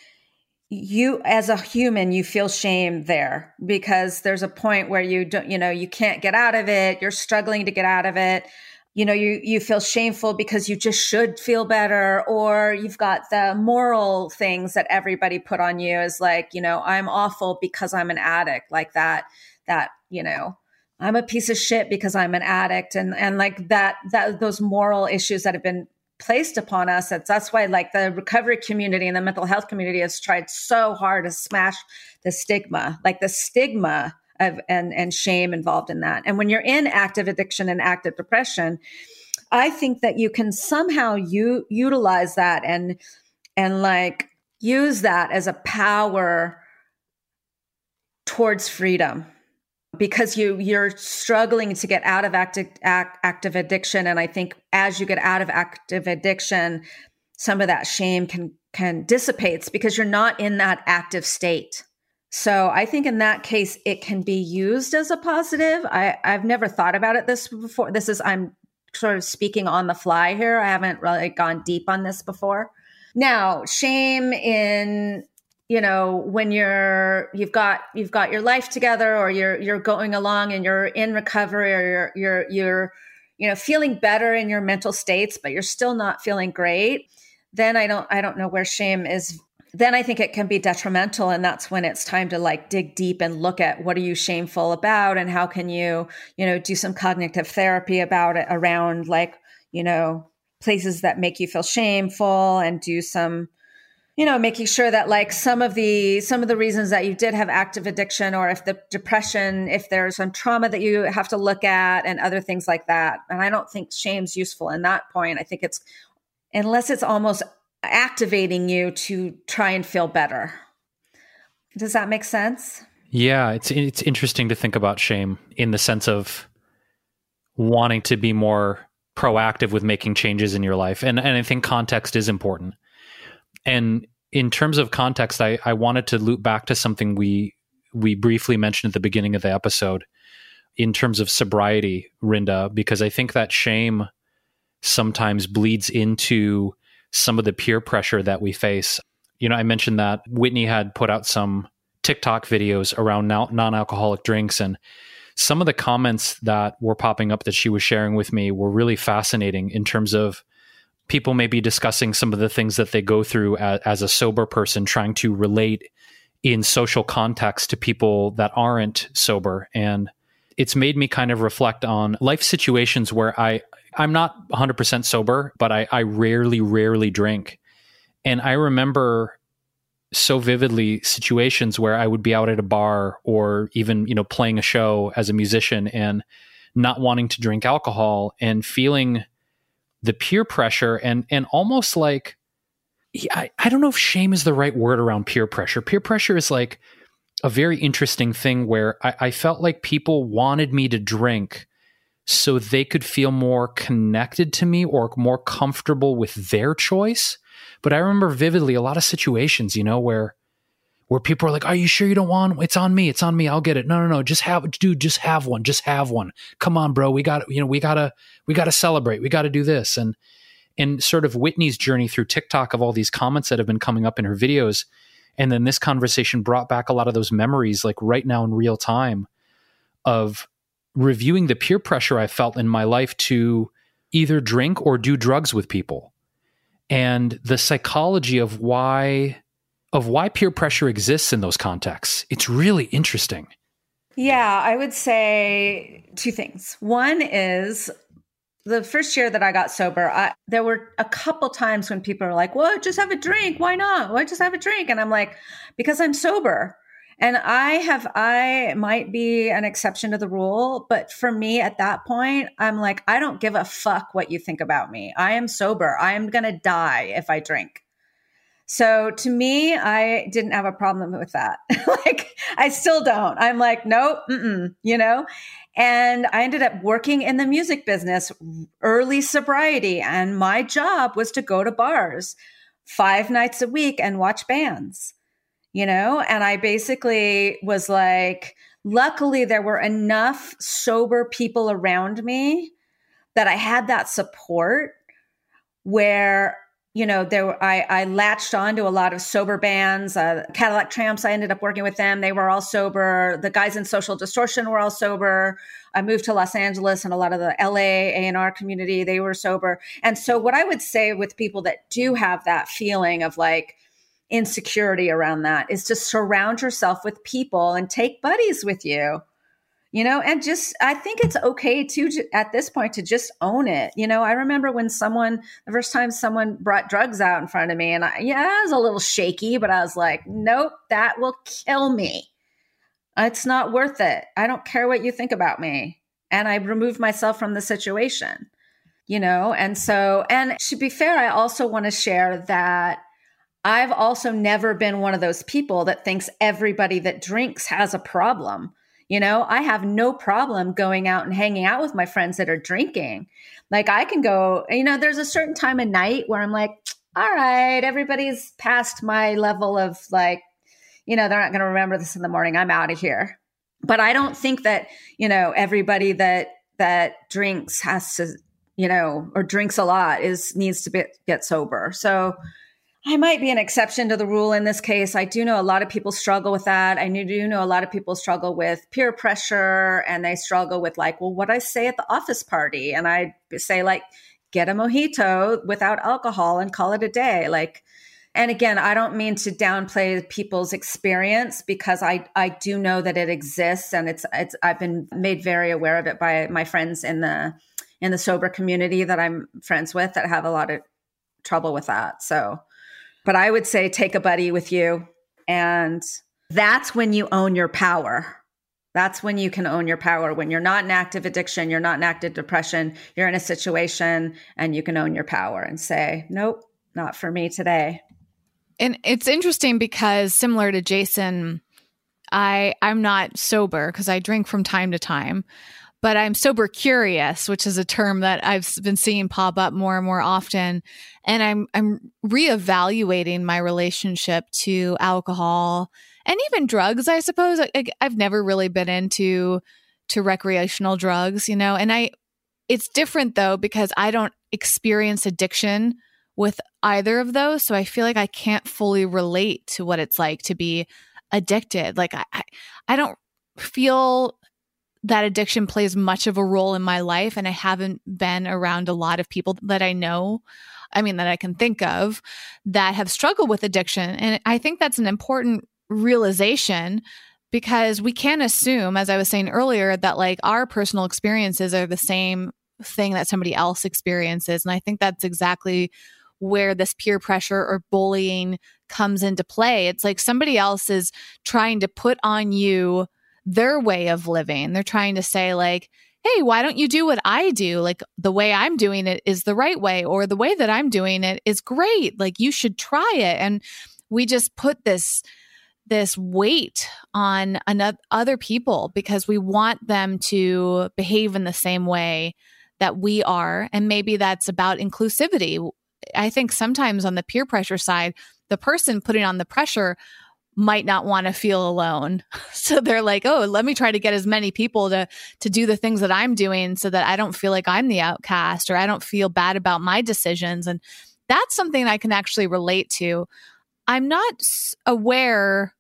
you as a human you feel shame there because there's a point where you don't you know you can't get out of it. You're struggling to get out of it. You know you you feel shameful because you just should feel better or you've got the moral things that everybody put on you as like you know i'm awful because i'm an addict like that that you know i'm a piece of shit because i'm an addict. And and like that that those moral issues that have been placed upon us. That's, that's why like the recovery community and the mental health community has tried so hard to smash the stigma, like the stigma of and, and shame involved in that. And when you're in active addiction and active depression, I think that you can somehow you utilize that and and like use that as a power towards freedom because you you're struggling to get out of active active addiction. And i think as you get out of active addiction some of that shame can can dissipates because you're not in that active state. So i think in that case it can be used as a positive. I i've never thought about it this before. This is i'm sort of speaking on the fly here. I haven't really gone deep on this before. Now shame in you know when you're you've got you've got your life together or you're you're going along and you're in recovery or you're you're you're you know feeling better in your mental states but you're still not feeling great then i don't i don't know where shame is. Then i think it can be detrimental and that's when it's time to like dig deep and look at what are you shameful about and how can you you know do some cognitive therapy about it around like you know places that make you feel shameful and do some you know making sure that like some of the some of the reasons that you did have active addiction or if the depression if there's some trauma that you have to look at and other things like that. And i don't think shame's useful in that point. I think it's unless it's almost activating you to try and feel better. Does that make sense? Yeah it's it's interesting to think about shame in the sense of wanting to be more proactive with making changes in your life. And and i think context is important and in terms of context, I, I wanted to loop back to something we we briefly mentioned at the beginning of the episode in terms of sobriety, Rinda, because I think that shame sometimes bleeds into some of the peer pressure that we face. You know, I mentioned that Whitney had put out some TikTok videos around non alcoholic drinks, and some of the comments that were popping up that she was sharing with me were really fascinating in terms of people may be discussing some of the things that they go through as, as, a sober person trying to relate in social context to people that aren't sober. And it's made me kind of reflect on life situations where i i'm not 100% sober but i, I rarely rarely drink. And i remember so vividly situations where i would be out at a bar or even you know playing a show as a musician and not wanting to drink alcohol and feeling the peer pressure and and almost like I, I don't know if shame is the right word around peer pressure. Peer pressure is like a very interesting thing where I, I felt like people wanted me to drink so they could feel more connected to me or more comfortable with their choice. But I remember vividly a lot of situations, you know, where where people are like, "Are you sure you don't want? It's on me. It's on me. I'll get it." No, no, no. Just have, dude. Just have one. Just have one. Come on, bro. We got, you know, we gotta, we gotta celebrate. We got to do this. And and sort of Whitney's journey through TikTok of all these comments that have been coming up in her videos, and then this conversation brought back a lot of those memories, like right now in real time, of reviewing the peer pressure I felt in my life to either drink or do drugs with people, and the psychology of why of why peer pressure exists in those contexts. It's really interesting. Yeah, I would say two things. One is the first year that I got sober, I, there were a couple times when people are like, "Well, just have a drink. Why not? Why just have a drink?" And I'm like, "Because I'm sober." And I have, I might be an exception to the rule, but for me at that point, I'm like, I don't give a fuck what you think about me. I am sober. I am going to die if I drink. So to me, I didn't have a problem with that. like, I still don't. I'm like, nope, you know? And I ended up working in the music business, early sobriety. And my job was to go to bars five nights a week and watch bands, you know? And I basically was like, luckily, there were enough sober people around me that I had that support where you know, there I, I latched on to a lot of sober bands. Uh, Cadillac Tramps, I ended up working with them. They were all sober. The guys in Social Distortion were all sober. I moved to Los Angeles and a lot of the LA A&R community, they were sober. And so what I would say with people that do have that feeling of like insecurity around that is to surround yourself with people and take buddies with you you know and just i think it's okay to, at this point to just own it you know? I remember when someone the first time someone brought drugs out in front of me and i yeah i was a little shaky but i was like nope that will kill me. It's not worth it. I don't care what you think about me. And i removed myself from the situation you know? And so and to be fair i also want to share that I've also never been one of those people that thinks everybody that drinks has a problem. You know, I have no problem going out and hanging out with my friends that are drinking. Like I can go, you know, there's a certain time of night where I'm like, all right, everybody's past my level of like, you know, they're not going to remember this in the morning. I'm out of here. But I don't think that, you know, everybody that that drinks has to, you know, or drinks a lot is needs to be, get sober. So I might be an exception to the rule in this case. I do know a lot of people struggle with that. I do know a lot of people struggle with peer pressure and they struggle with like, well, what I say at the office party. And I say like, get a mojito without alcohol and call it a day. Like, and again, I don't mean to downplay people's experience because I, I do know that it exists and it's, it's, I've been made very aware of it by my friends in the, in the sober community that I'm friends with that have a lot of trouble with that. So, but I would say take a buddy with you. And that's when you own your power. That's when you can own your power. When you're not in active addiction, you're not in active depression, you're in a situation and you can own your power and say, nope, not for me today. And it's interesting because similar to Jason, I I'm not sober because I drink from time to time but I'm sober curious, which is a term that I've been seeing pop up more and more often. And I'm, I'm reevaluating my relationship to alcohol and even drugs, I suppose. I, I've never really been into, to recreational drugs, you know, and I, it's different though, because I don't experience addiction with either of those. So I feel like I can't fully relate to what it's like to be addicted. Like I, I, I don't feel that addiction plays much of a role in my life and I haven't been around a lot of people that I know I mean that I can think of that have struggled with addiction and I think that's an important realization because we can't assume as I was saying earlier that like our personal experiences are the same thing that somebody else experiences and I think that's exactly where this peer pressure or bullying comes into play. It's like somebody else is trying to put on you their way of living. They're trying to say, like, hey, why don't you do what I do? Like, the way I'm doing it is the right way, or the way that I'm doing it is great. Like, you should try it. And we just put this this weight on another, other people because we want them to behave in the same way that we are and maybe that's about inclusivity i think sometimes on the peer pressure side the person putting on the pressure might not want to feel alone. So they're like, "Oh, let me try to get as many people to to do the things that I'm doing so that I don't feel like I'm the outcast or I don't feel bad about my decisions." And that's something I can actually relate to. I'm not aware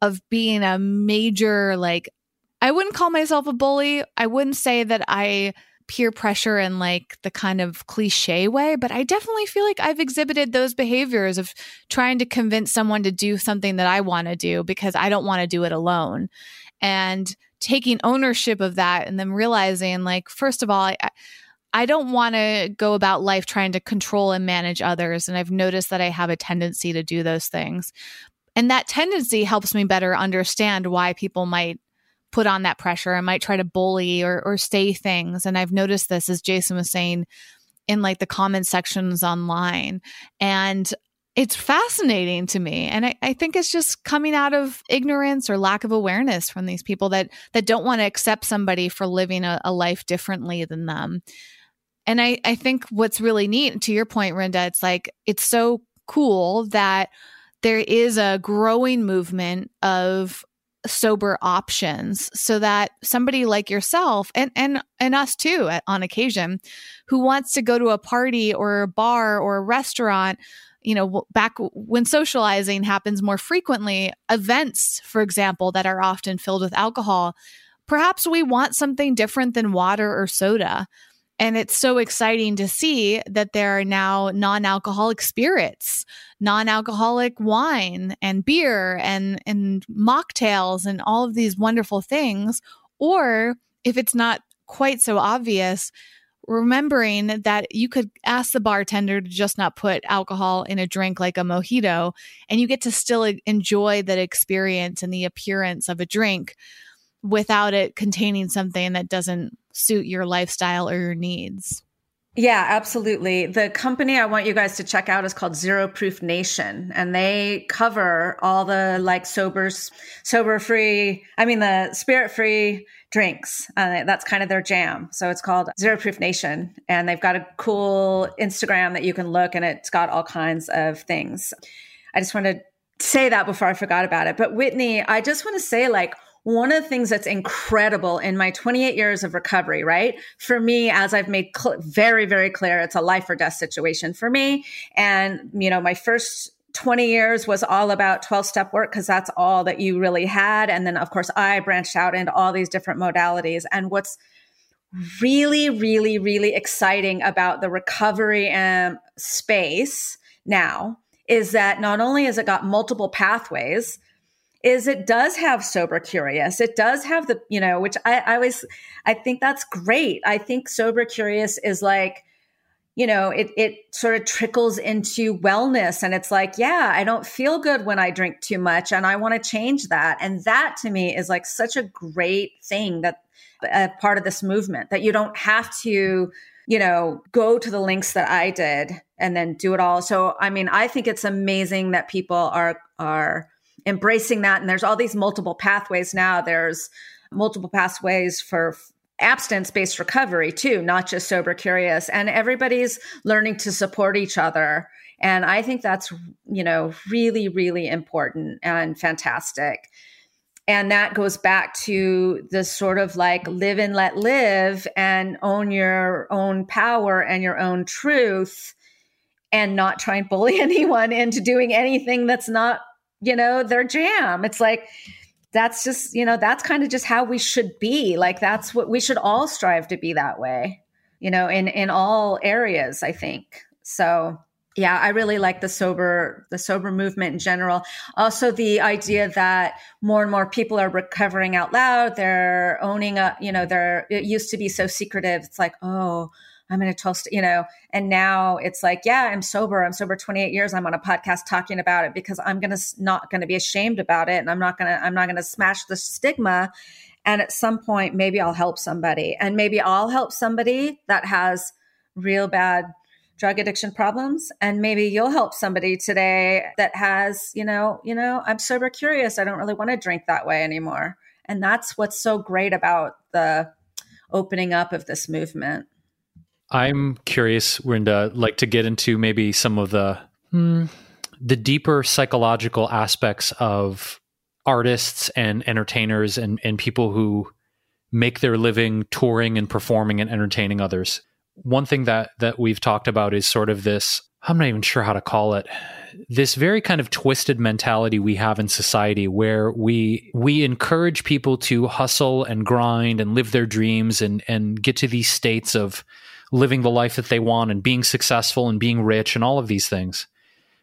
of being a major like I wouldn't call myself a bully. I wouldn't say that I peer pressure in like the kind of cliche way, but I definitely feel like I've exhibited those behaviors of trying to convince someone to do something that I want to do because I don't want to do it alone. And taking ownership of that and then realizing, like, first of all, I, I don't want to go about life trying to control and manage others. And I've noticed that I have a tendency to do those things. And that tendency helps me better understand why people might put on that pressure and might try to bully or, or say things. And I've noticed this, as Jason was saying, in like the comment sections online. And it's fascinating to me and I, I, think it's just coming out of ignorance or lack of awareness from these people that that don't want to accept somebody for living a, a life differently than them and I, I think what's really neat to your point rinda it's like it's so cool that there is a growing movement of sober options so that somebody like yourself and and and us too uh, on occasion who wants to go to a party or a bar or a restaurant you know, back when socializing happens more frequently, events, for example, that are often filled with alcohol, perhaps we want something different than water or soda. And it's so exciting to see that there are now non alcoholic spirits, non alcoholic wine and beer and, and mocktails and all of these wonderful things. Or if it's not quite so obvious, remembering that you could ask the bartender to just not put alcohol in a drink like a mojito and you get to still enjoy that experience and the appearance of a drink without it containing something that doesn't suit your lifestyle or your needs. Yeah, absolutely. The company I want you guys to check out is called Zero Proof Nation, and they cover all the like sober sober free, I mean, the spirit free drinks. Uh, that's kind of their jam. So it's called Zero Proof Nation, and they've got a cool Instagram that you can look, and it's got all kinds of things. I just want to say that before I forgot about it. But Whitney, I just want to say, like, one of the things that's incredible in my 28 years of recovery, right? For me, as I've made cl- very, very clear, it's a life or death situation for me. And, you know, my first 20 years was all about 12 step work because that's all that you really had. And then, of course, I branched out into all these different modalities. And what's really, really, really exciting about the recovery um, space now is that not only has it got multiple pathways, is it does have sober curious. It does have the, you know, which I, I always, I think that's great. I think sober curious is like, you know, it it sort of trickles into wellness and it's like, yeah, I don't feel good when I drink too much and I want to change that. And that to me is like such a great thing that a part of this movement that you don't have to, you know, go to the links that I did and then do it all. So I mean, I think it's amazing that people are are embracing that and there's all these multiple pathways now. There's multiple pathways for abstinence based recovery too, not just sober curious. And everybody's learning to support each other. And I think that's, you know, really, really important and fantastic. And that goes back to the sort of like live and let live and own your own power and your own truth and not try and bully anyone into doing anything that's not, you know, their jam. It's like, that's just, you know, that's kind of just how we should be. Like that's what we should all strive to be that way, you know, in in all areas, I think. So, yeah, I really like the sober the sober movement in general. Also the idea that more and more people are recovering out loud, they're owning up, you know, they're it used to be so secretive. It's like, "Oh, I'm going to 12, you know, and now it's like, yeah, I'm sober. I'm sober 28 years. I'm on a podcast talking about it because I'm going to not going to be ashamed about it. And I'm not going to, I'm not going to smash the stigma. And at some point, maybe I'll help somebody and maybe I'll help somebody that has real bad drug addiction problems. And maybe you'll help somebody today that has, you know, you know, I'm sober curious. I don't really want to drink that way anymore. And that's what's so great about the opening up of this movement. I'm curious, Rinda, like to get into maybe some of the hmm, the deeper psychological aspects of artists and entertainers and, and people who make their living touring and performing and entertaining others. One thing that that we've talked about is sort of this I'm not even sure how to call it this very kind of twisted mentality we have in society where we we encourage people to hustle and grind and live their dreams and and get to these states of living the life that they want and being successful and being rich and all of these things.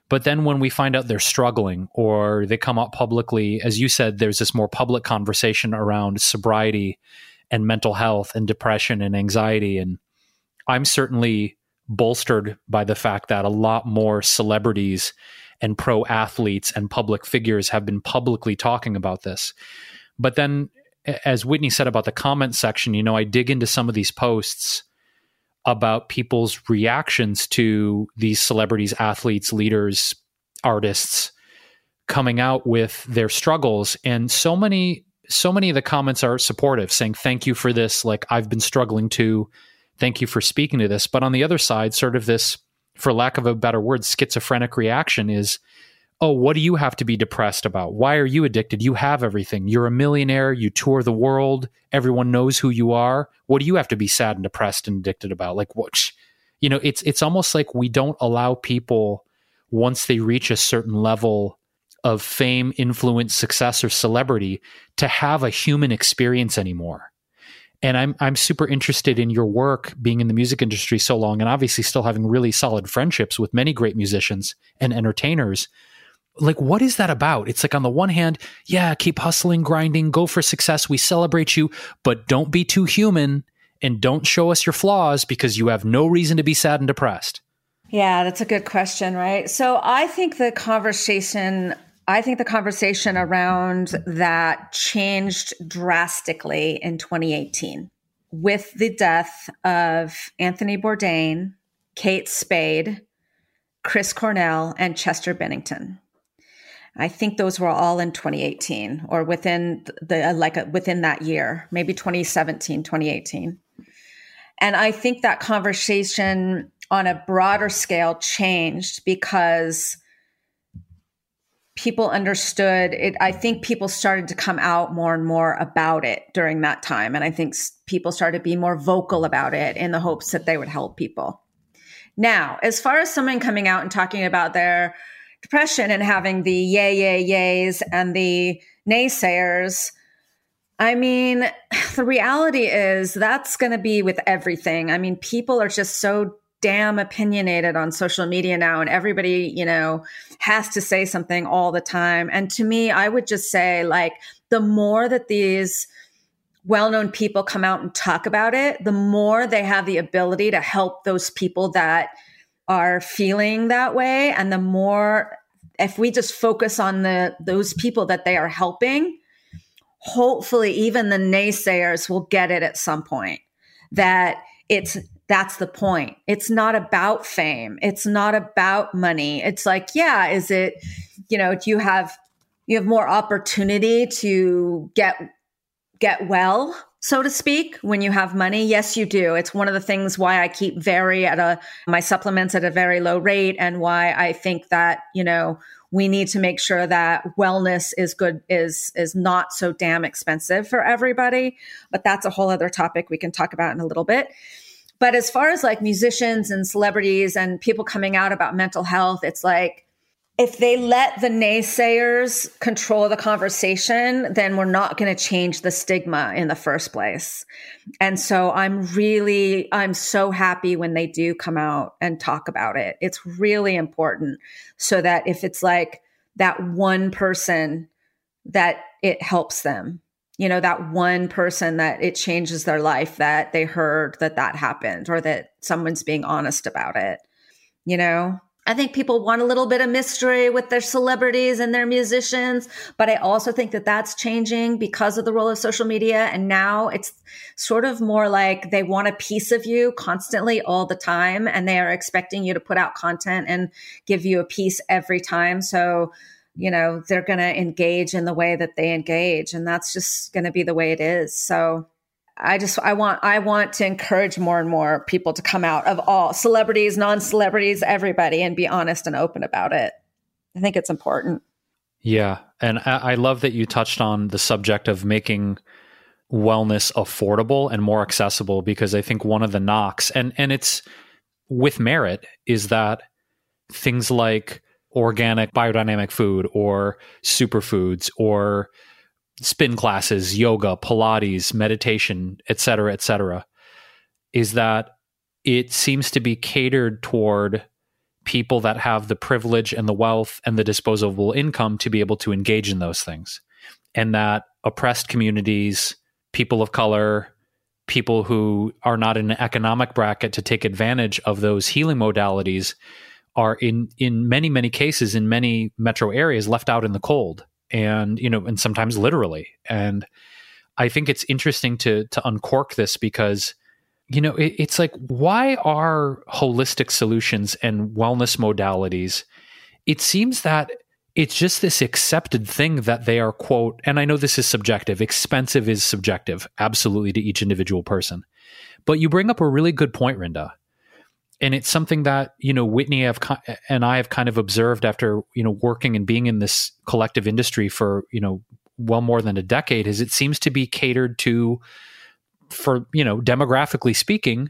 But then when we find out they're struggling or they come up publicly, as you said, there's this more public conversation around sobriety and mental health and depression and anxiety. And I'm certainly bolstered by the fact that a lot more celebrities and pro athletes and public figures have been publicly talking about this. But then, as Whitney said about the comment section, you know, I dig into some of these posts about people's reactions to these celebrities, athletes, leaders artists coming out with their struggles. And so many so many of the comments are supportive saying thank you for this. Like i've been struggling too thank you for speaking to this. But on the other side sort of this for lack of a better word schizophrenic reaction is oh what do you have to be depressed about? Why are you addicted? You have everything. You're a millionaire. You tour the world. Everyone knows who you are. What do you have to be sad and depressed and addicted about? Like what you know it's it's almost like we don't allow people once they reach a certain level of fame, influence, success, or celebrity to have a human experience anymore. And I'm I'm super interested in your work being in the music industry so long and obviously still having really solid friendships with many great musicians and entertainers. Like what is that about? It's like on the one hand, yeah, keep hustling, grinding, go for success, we celebrate you, but don't be too human and don't show us your flaws because you have no reason to be sad and depressed. Yeah, that's a good question, right? So I think the conversation I think the conversation around that changed drastically in 2018 with the death of Anthony Bourdain, Kate Spade, Chris Cornell, and Chester Bennington. I think those were all in 2018 or within the uh, like uh, within that year, maybe 2017, 2018. And I think that conversation on a broader scale changed because people understood it. I think people started to come out more and more about it during that time. And I think people started to be more vocal about it in the hopes that they would help people. Now, as far as someone coming out and talking about their depression and having the yay, yay, yays and the naysayers, I mean, the reality is that's going to be with everything. I mean, people are just so damn opinionated on social media now and everybody, you know, has to say something all the time. And to me, I would just say like the more that these well-known people come out and talk about it, the more they have the ability to help those people that are feeling that way and the more if we just focus on the those people that they are helping, hopefully even the naysayers will get it at some point that it's that's the point. It's not about fame. It's not about money. It's like, yeah, is it, you know, do you have you have more opportunity to get get well, so to speak, when you have money? Yes, you do. It's one of the things why I keep very at a my supplements at a very low rate and why I think that, you know, we need to make sure that wellness is good is is not so damn expensive for everybody, but that's a whole other topic we can talk about in a little bit. But as far as like musicians and celebrities and people coming out about mental health, it's like if they let the naysayers control the conversation, then we're not going to change the stigma in the first place. And so I'm really, I'm so happy when they do come out and talk about it. It's really important so that if it's like that one person that it helps them you know that one person that it changes their life that they heard that that happened or that someone's being honest about it you know I think people want a little bit of mystery with their celebrities and their musicians, but I also think that that's changing because of the role of social media. And now it's sort of more like they want a piece of you constantly all the time, and they are expecting you to put out content and give you a piece every time. So you know, they're going to engage in the way that they engage. And that's just going to be the way it is. So I just, I want, I want to encourage more and more people to come out of all celebrities, non celebrities, everybody and be honest and open about it. I think it's important. Yeah. And I, I love that you touched on the subject of making wellness affordable and more accessible because I think one of the knocks and and it's with merit is that things like organic biodynamic food or superfoods or spin classes, yoga, Pilates, meditation, et cetera, et cetera, is that it seems to be catered toward people that have the privilege and the wealth and the disposable income to be able to engage in those things. And that oppressed communities, people of color, people who are not in an economic bracket to take advantage of those healing modalities are in in many many cases in many metro areas left out in the cold and you know and sometimes literally. And i think it's interesting to to uncork this because you know it, it's like why are holistic solutions and wellness modalities it seems that it's just this accepted thing that they are quote and i know this is subjective expensive is subjective absolutely to each individual person. But you bring up a really good point rinda and it's something that you know whitney have, and i have kind of observed after you know working and being in this collective industry for you know well more than a decade is it seems to be catered to for you know demographically speaking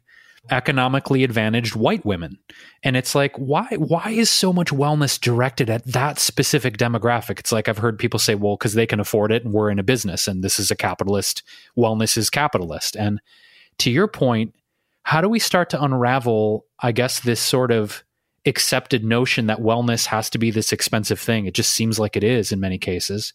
economically advantaged white women. And it's like why why is so much wellness directed at that specific demographic? It's like i've heard people say well because they can afford it and we're in a business and this is a capitalist wellness is capitalist. And to your point how do we start to unravel i guess this sort of accepted notion that wellness has to be this expensive thing. It just seems like it is in many cases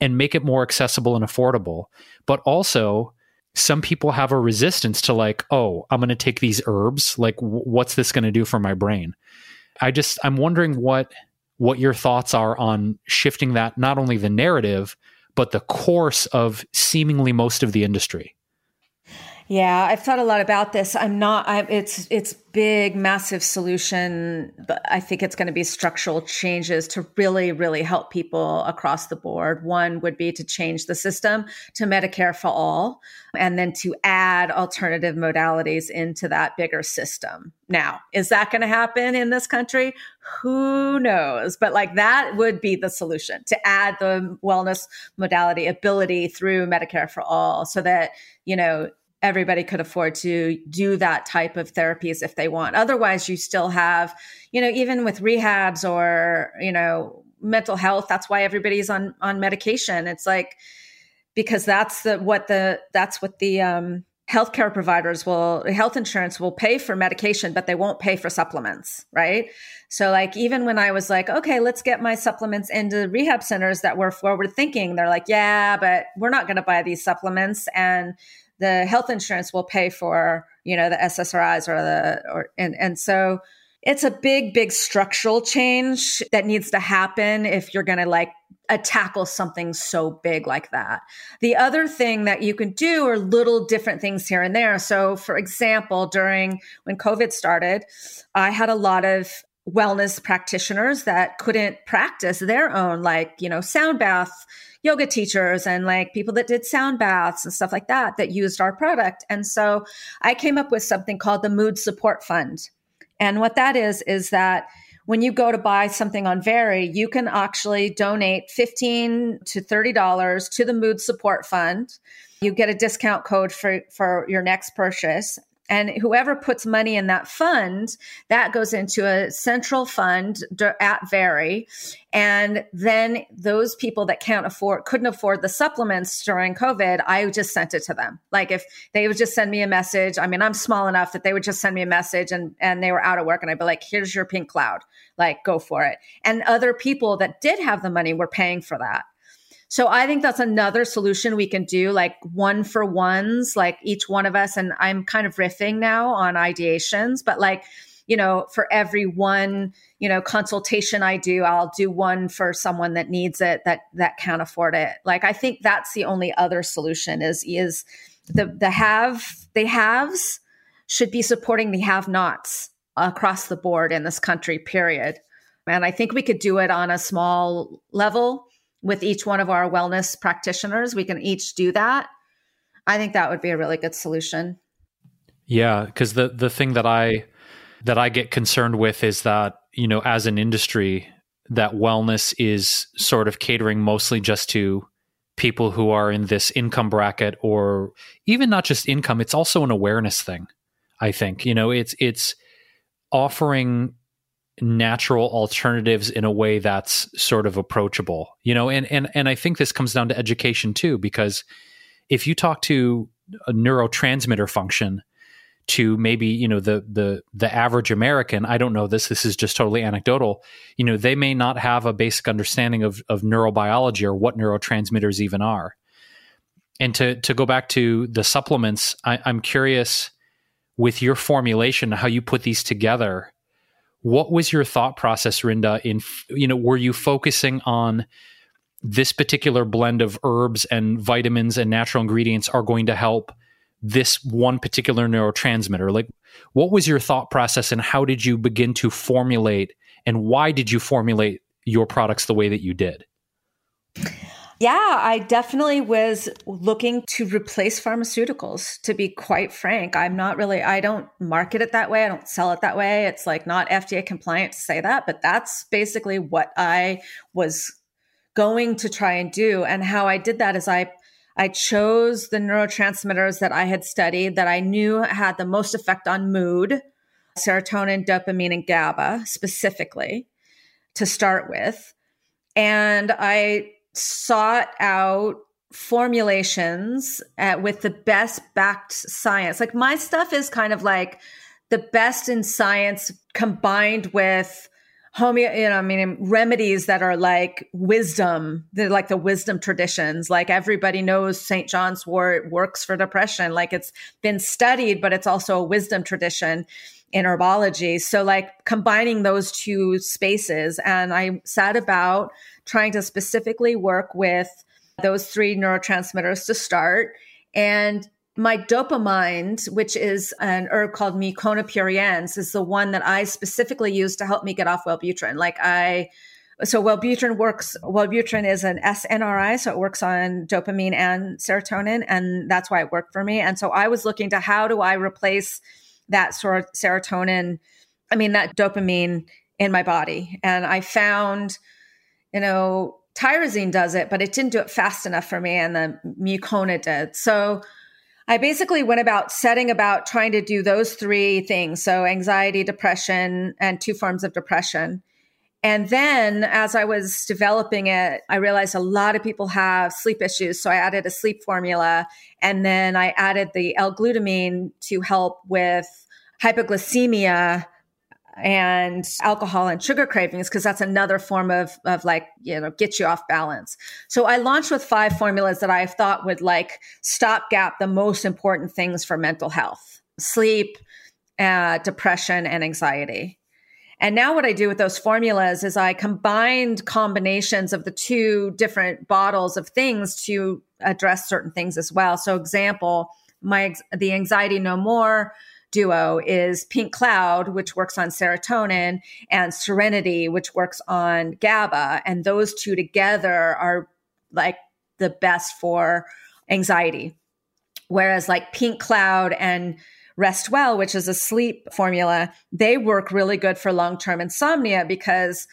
and make it more accessible and affordable. But also some people have a resistance to like oh i'm going to take these herbs. Like w- what's this going to do for my brain? I just i'm wondering what what your thoughts are on shifting that not only the narrative but the course of seemingly most of the industry yeah, I've thought a lot about this. I'm not. I, it's it's big, massive solution, but I think it's going to be structural changes to really, really help people across the board. One would be to change the system to Medicare for all, and then to add alternative modalities into that bigger system. Now, is that going to happen in this country? Who knows? But like that would be the solution to add the wellness modality ability through Medicare for all, so that you know everybody could afford to do that type of therapies if they want. Otherwise, you still have, you know, even with rehabs or, you know, mental health, that's why everybody's on on medication. It's like because that's the what the that's what the um healthcare providers will health insurance will pay for medication but they won't pay for supplements right so like even when i was like okay let's get my supplements into rehab centers that were forward thinking they're like yeah but we're not going to buy these supplements and the health insurance will pay for you know the ssris or the or and and so it's a big big structural change that needs to happen if you're going to like uh, tackle something so big like that. The other thing that you can do are little different things here and there. So for example during when covid started i had a lot of wellness practitioners that couldn't practice their own like you know sound bath yoga teachers and like people that did sound baths and stuff like that that used our product and so i came up with something called the mood support fund and what that is is that when you go to buy something on Very, you can actually donate 15 to $30 to the mood support fund. You get a discount code for, for your next purchase. And whoever puts money in that fund, that goes into a central fund at Very. And then those people that can't afford, couldn't afford the supplements during COVID, I just sent it to them. Like if they would just send me a message. I mean, I'm small enough that they would just send me a message and, and they were out of work. And I'd be like, here's your pink cloud. Like, go for it. And other people that did have the money were paying for that. So I think that's another solution we can do, like one for ones, like each one of us. And I'm kind of riffing now on ideations, but like, you know, for every one, you know, consultation I do, I'll do one for someone that needs it that that can't afford it. Like I think that's the only other solution is is the the have they haves should be supporting the have nots across the board in this country, period. And I think we could do it on a small level with each one of our wellness practitioners. We can each do that. I think that would be a really good solution. Yeah, because the the thing that I that I get concerned with is that you know as an industry that wellness is sort of catering mostly just to people who are in this income bracket or even not just income it's also an awareness thing i think you know it's it's offering natural alternatives in a way that's sort of approachable you know? And and and i think this comes down to education too because if you talk to a neurotransmitter function to maybe you know the the the average american i don't know this this is just totally anecdotal you know they may not have a basic understanding of of neurobiology or what neurotransmitters even are. And to to go back to the supplements I, i'm curious with your formulation how you put these together what was your thought process, Rinda? In you know, were you focusing on this particular blend of herbs and vitamins and natural ingredients are going to help this one particular neurotransmitter? Like, what was your thought process, and how did you begin to formulate and why did you formulate your products the way that you did? Yeah, I definitely was looking to replace pharmaceuticals, to be quite frank. I'm not really, I don't market it that way. I don't sell it that way. It's like not FDA compliant to say that, but that's basically what I was going to try and do. And how I did that is I, I chose the neurotransmitters that I had studied that I knew had the most effect on mood, serotonin, dopamine, and GABA specifically to start with. And I sought out formulations at, with the best backed science. Like my stuff is kind of like the best in science combined with homeo, you know, I mean, remedies that are like wisdom, they're like the wisdom traditions. Like everybody knows St. John's wort works for depression. Like it's been studied, but it's also a wisdom tradition in herbology. So like combining those two spaces. And I sat about trying to specifically work with those three neurotransmitters to start. And my dopamine, which is an herb called Mucuna pruriens, is the one that I specifically use to help me get off Wellbutrin. Like I, so Wellbutrin works, Wellbutrin is an SNRI, so it works on dopamine and serotonin, and that's why it worked for me. And so I was looking to how do I replace that sort of serotonin, I mean, that dopamine in my body. And I found, you know, tyrosine does it, but it didn't do it fast enough for me, and the mucuna did. So I basically went about setting about trying to do those three things. So anxiety, depression, and two forms of depression. And then as I was developing it, I realized a lot of people have sleep issues. So I added a sleep formula and then I added the L-glutamine to help with hypoglycemia and alcohol and sugar cravings because that's another form of of like you know get you off balance so i launched with five formulas that i thought would like stopgap the most important things for mental health sleep uh, depression and anxiety and now what i do with those formulas is i combined combinations of the two different bottles of things to address certain things as well so example my the anxiety no more duo is Pink Cloud, which works on serotonin, and Serenity, which works on GABA. And those two together are like the best for anxiety. Whereas like Pink Cloud and Rest Well, which is a sleep formula, they work really good for long term insomnia because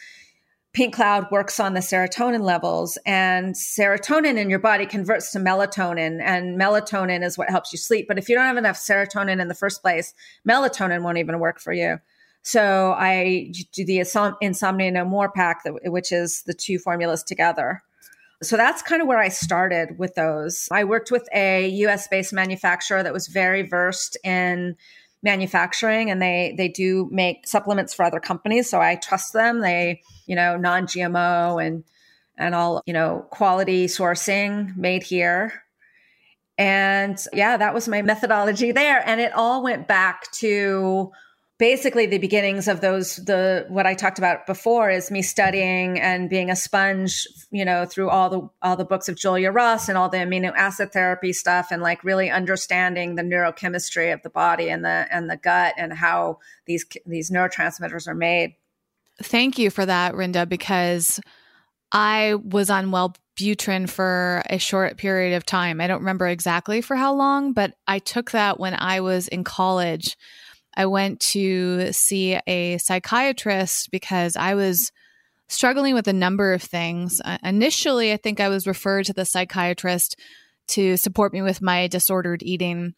Pink Cloud works on the serotonin levels, and serotonin in your body converts to melatonin, and melatonin is what helps you sleep. But if you don't have enough serotonin in the first place, melatonin won't even work for you. So I do the Insomnia No More pack, which is the two formulas together. So that's kind of where I started with those. I worked with a US based manufacturer that was very versed in manufacturing and they they do make supplements for other companies. So i trust them. They you know non-gmo and and all you know quality sourcing made here. And yeah that was my methodology there. And it all went back to basically the beginnings of those the what i talked about before is me studying and being a sponge you know through all the all the books of julia ross and all the amino acid therapy stuff and like really understanding the neurochemistry of the body and the and the gut and how these these neurotransmitters are made. Thank you for that rinda because i was on Wellbutrin for a short period of time. I don't remember exactly for how long but i took that when i was in college I went to see a psychiatrist because I was struggling with a number of things. Uh, initially, I think I was referred to the psychiatrist to support me with my disordered eating.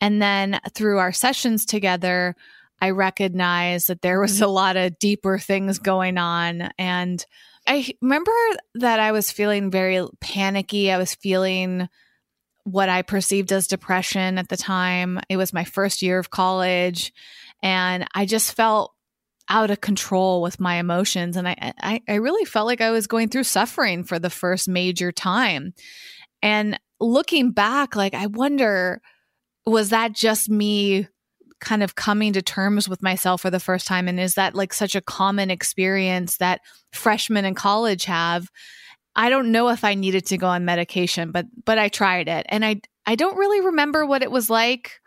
And then through our sessions together, I recognized that there was a lot of deeper things going on. And I remember that I was feeling very panicky. I was feeling what I perceived as depression at the time. It was my first year of college, and I just felt out of control with my emotions. And I, I, I really felt like I was going through suffering for the first major time. And looking back, like, I wonder, was that just me kind of coming to terms with myself for the first time? And is that like such a common experience that freshmen in college have? I don't know if I needed to go on medication, but but I tried it and I I don't really remember what it was like.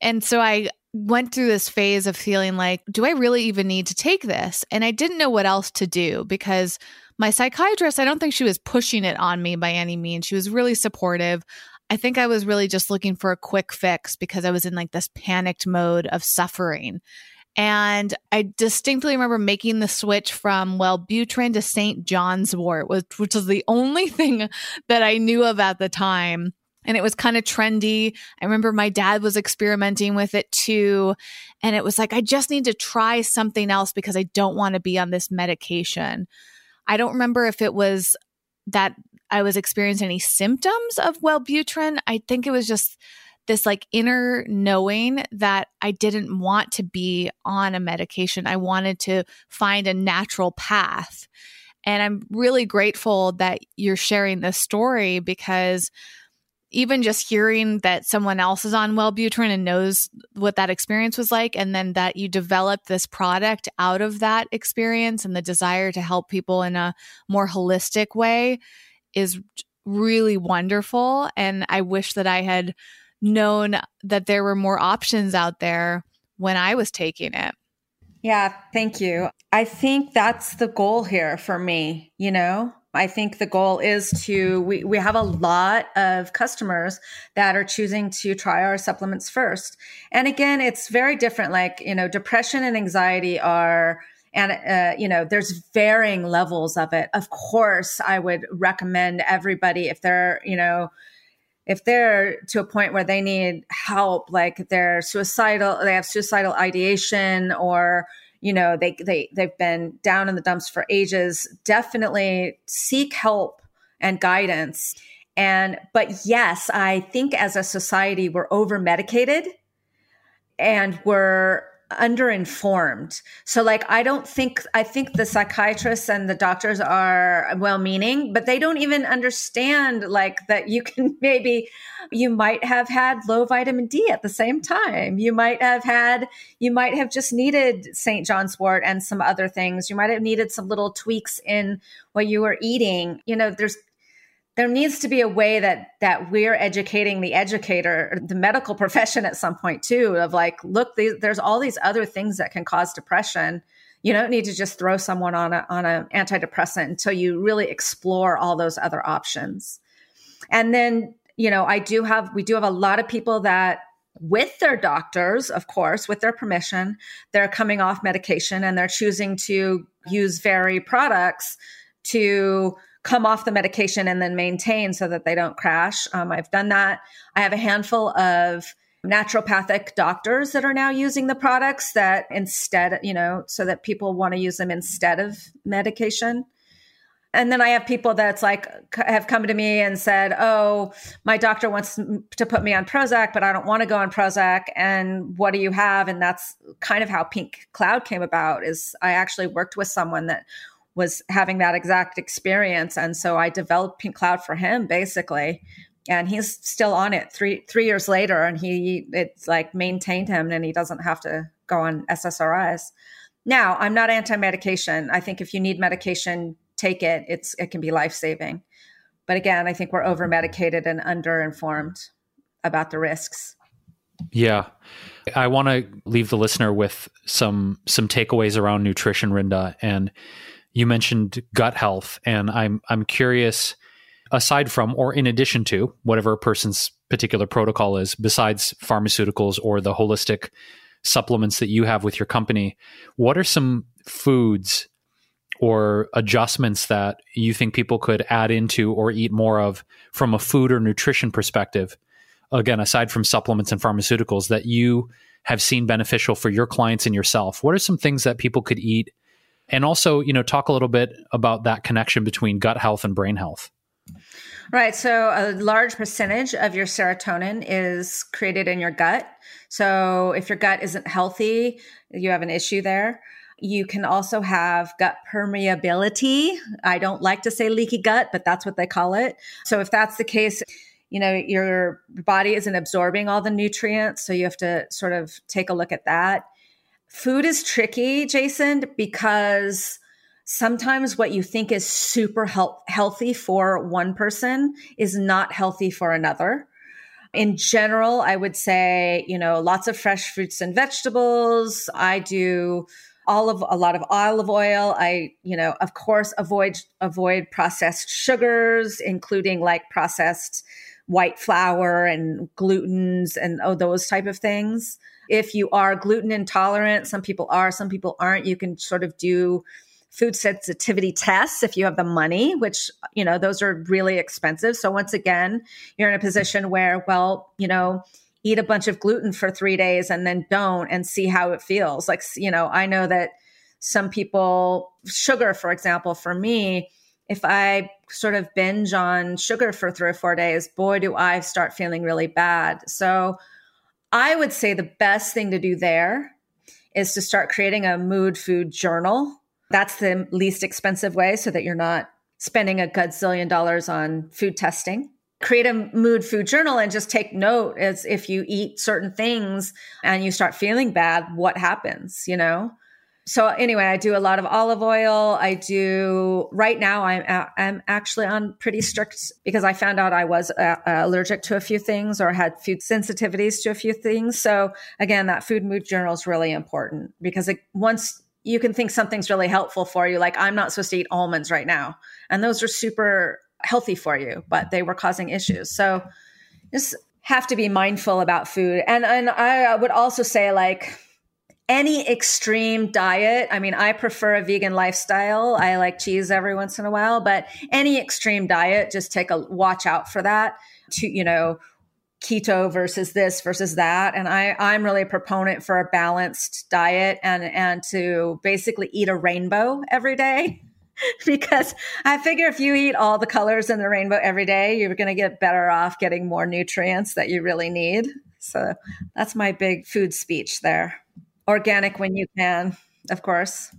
And so I went through this phase of feeling like, do I really even need to take this? And I didn't know what else to do because my psychiatrist, I don't think she was pushing it on me by any means. She was really supportive. I think I was really just looking for a quick fix because I was in like this panicked mode of suffering. And I distinctly remember making the switch from Wellbutrin to St. John's wort, which, which was the only thing that I knew of at the time. And it was kind of trendy. I remember my dad was experimenting with it too. And it was like, I just need to try something else because I don't want to be on this medication. I don't remember if it was that I was experiencing any symptoms of Wellbutrin. I think it was just this like inner knowing that I didn't want to be on a medication. I wanted to find a natural path. And I'm really grateful that you're sharing this story because even just hearing that someone else is on Wellbutrin and knows what that experience was like, and then that you developed this product out of that experience and the desire to help people in a more holistic way is really wonderful. And I wish that I had known that there were more options out there when I was taking it. Yeah, thank you. I think that's the goal here for me, you know? I think the goal is to we we have a lot of customers that are choosing to try our supplements first. And again, it's very different like, you know, depression and anxiety are and uh, you know there's varying levels of it of course i would recommend everybody if they're you know if they're to a point where they need help like they're suicidal they have suicidal ideation or you know they they they've been down in the dumps for ages definitely seek help and guidance. And but yes i think as a society we're over medicated and we're underinformed. So like I don't think I think the psychiatrists and the doctors are well meaning, but they don't even understand like that you can maybe you might have had low vitamin D at the same time. You might have had you might have just needed St. John's wort and some other things. You might have needed some little tweaks in what you were eating. You know, there's there needs to be a way that that we're educating the educator the medical profession at some point too of like look there's all these other things that can cause depression. You don't need to just throw someone on a on an antidepressant until you really explore all those other options. And then you know i do have we do have a lot of people that with their doctors of course with their permission they're coming off medication and they're choosing to use very products to come off the medication and then maintain so that they don't crash. Um, I've done that. I have a handful of naturopathic doctors that are now using the products that instead, you know, so that people want to use them instead of medication. And then I have people that's like have come to me and said, "Oh, my doctor wants to put me on Prozac, but I don't want to go on Prozac. And what do you have?" And that's kind of how Pink Cloud came about. Is I actually worked with someone that was having that exact experience. And so I developed Pink Cloud for him basically. And he's still on it three three years later and he it's like maintained him and he doesn't have to go on SSRIs. Now, I'm not anti-medication. I think if you need medication, take it. It's it can be life-saving. But again, I think we're over medicated and under informed about the risks. Yeah. I want to leave the listener with some some takeaways around nutrition, Rinda. And you mentioned gut health, and I'm I'm curious, aside from or in addition to whatever a person's particular protocol is, besides pharmaceuticals or the holistic supplements that you have with your company, what are some foods or adjustments that you think people could add into or eat more of from a food or nutrition perspective? Again, aside from supplements and pharmaceuticals that you have seen beneficial for your clients and yourself, what are some things that people could eat and also you know talk a little bit about that connection between gut health and brain health. Right. So a large percentage of your serotonin is created in your gut. So if your gut isn't healthy you have an issue there. You can also have gut permeability. I don't like to say leaky gut but that's what they call it. So if that's the case you know your body isn't absorbing all the nutrients so you have to sort of take a look at that Food is tricky, Jason, because sometimes what you think is super health- healthy for one person is not healthy for another. In general, I would say, you know, lots of fresh fruits and vegetables. I do olive a lot of olive oil. I, you know, of course avoid avoid processed sugars, including like processed white flour and glutens and oh, those type of things. If you are gluten intolerant, some people are, some people aren't, you can sort of do food sensitivity tests if you have the money, which, you know, those are really expensive. So once again, you're in a position where, well, you know, eat a bunch of gluten for three days and then don't and see how it feels. Like, you know, I know that some people, sugar, for example, for me, if I sort of binge on sugar for three or four days, boy, do I start feeling really bad. So I would say the best thing to do there is to start creating a mood food journal that's the least expensive way so that you're not spending a gazillion dollars on food testing. Create a mood food journal and just take note as if you eat certain things and you start feeling bad, what happens, you know? So anyway, I do a lot of olive oil. I do right now. I'm I'm actually on pretty strict because I found out I was uh, allergic to a few things or had food sensitivities to a few things. So again, that food mood journal is really important because it, once you can think something's really helpful for you. Like, I'm not supposed to eat almonds right now. And those are super healthy for you, but they were causing issues. So just have to be mindful about food. And, and I would also say, like, any extreme diet, I mean, I prefer a vegan lifestyle. I like cheese every once in a while, but any extreme diet, just take a watch out for that to, you know, keto versus this versus that. And i i'm really a proponent for a balanced diet and and to basically eat a rainbow every day because i figure if you eat all the colors in the rainbow every day you're going to get better off getting more nutrients that you really need. So that's my big food speech there organic when you can of course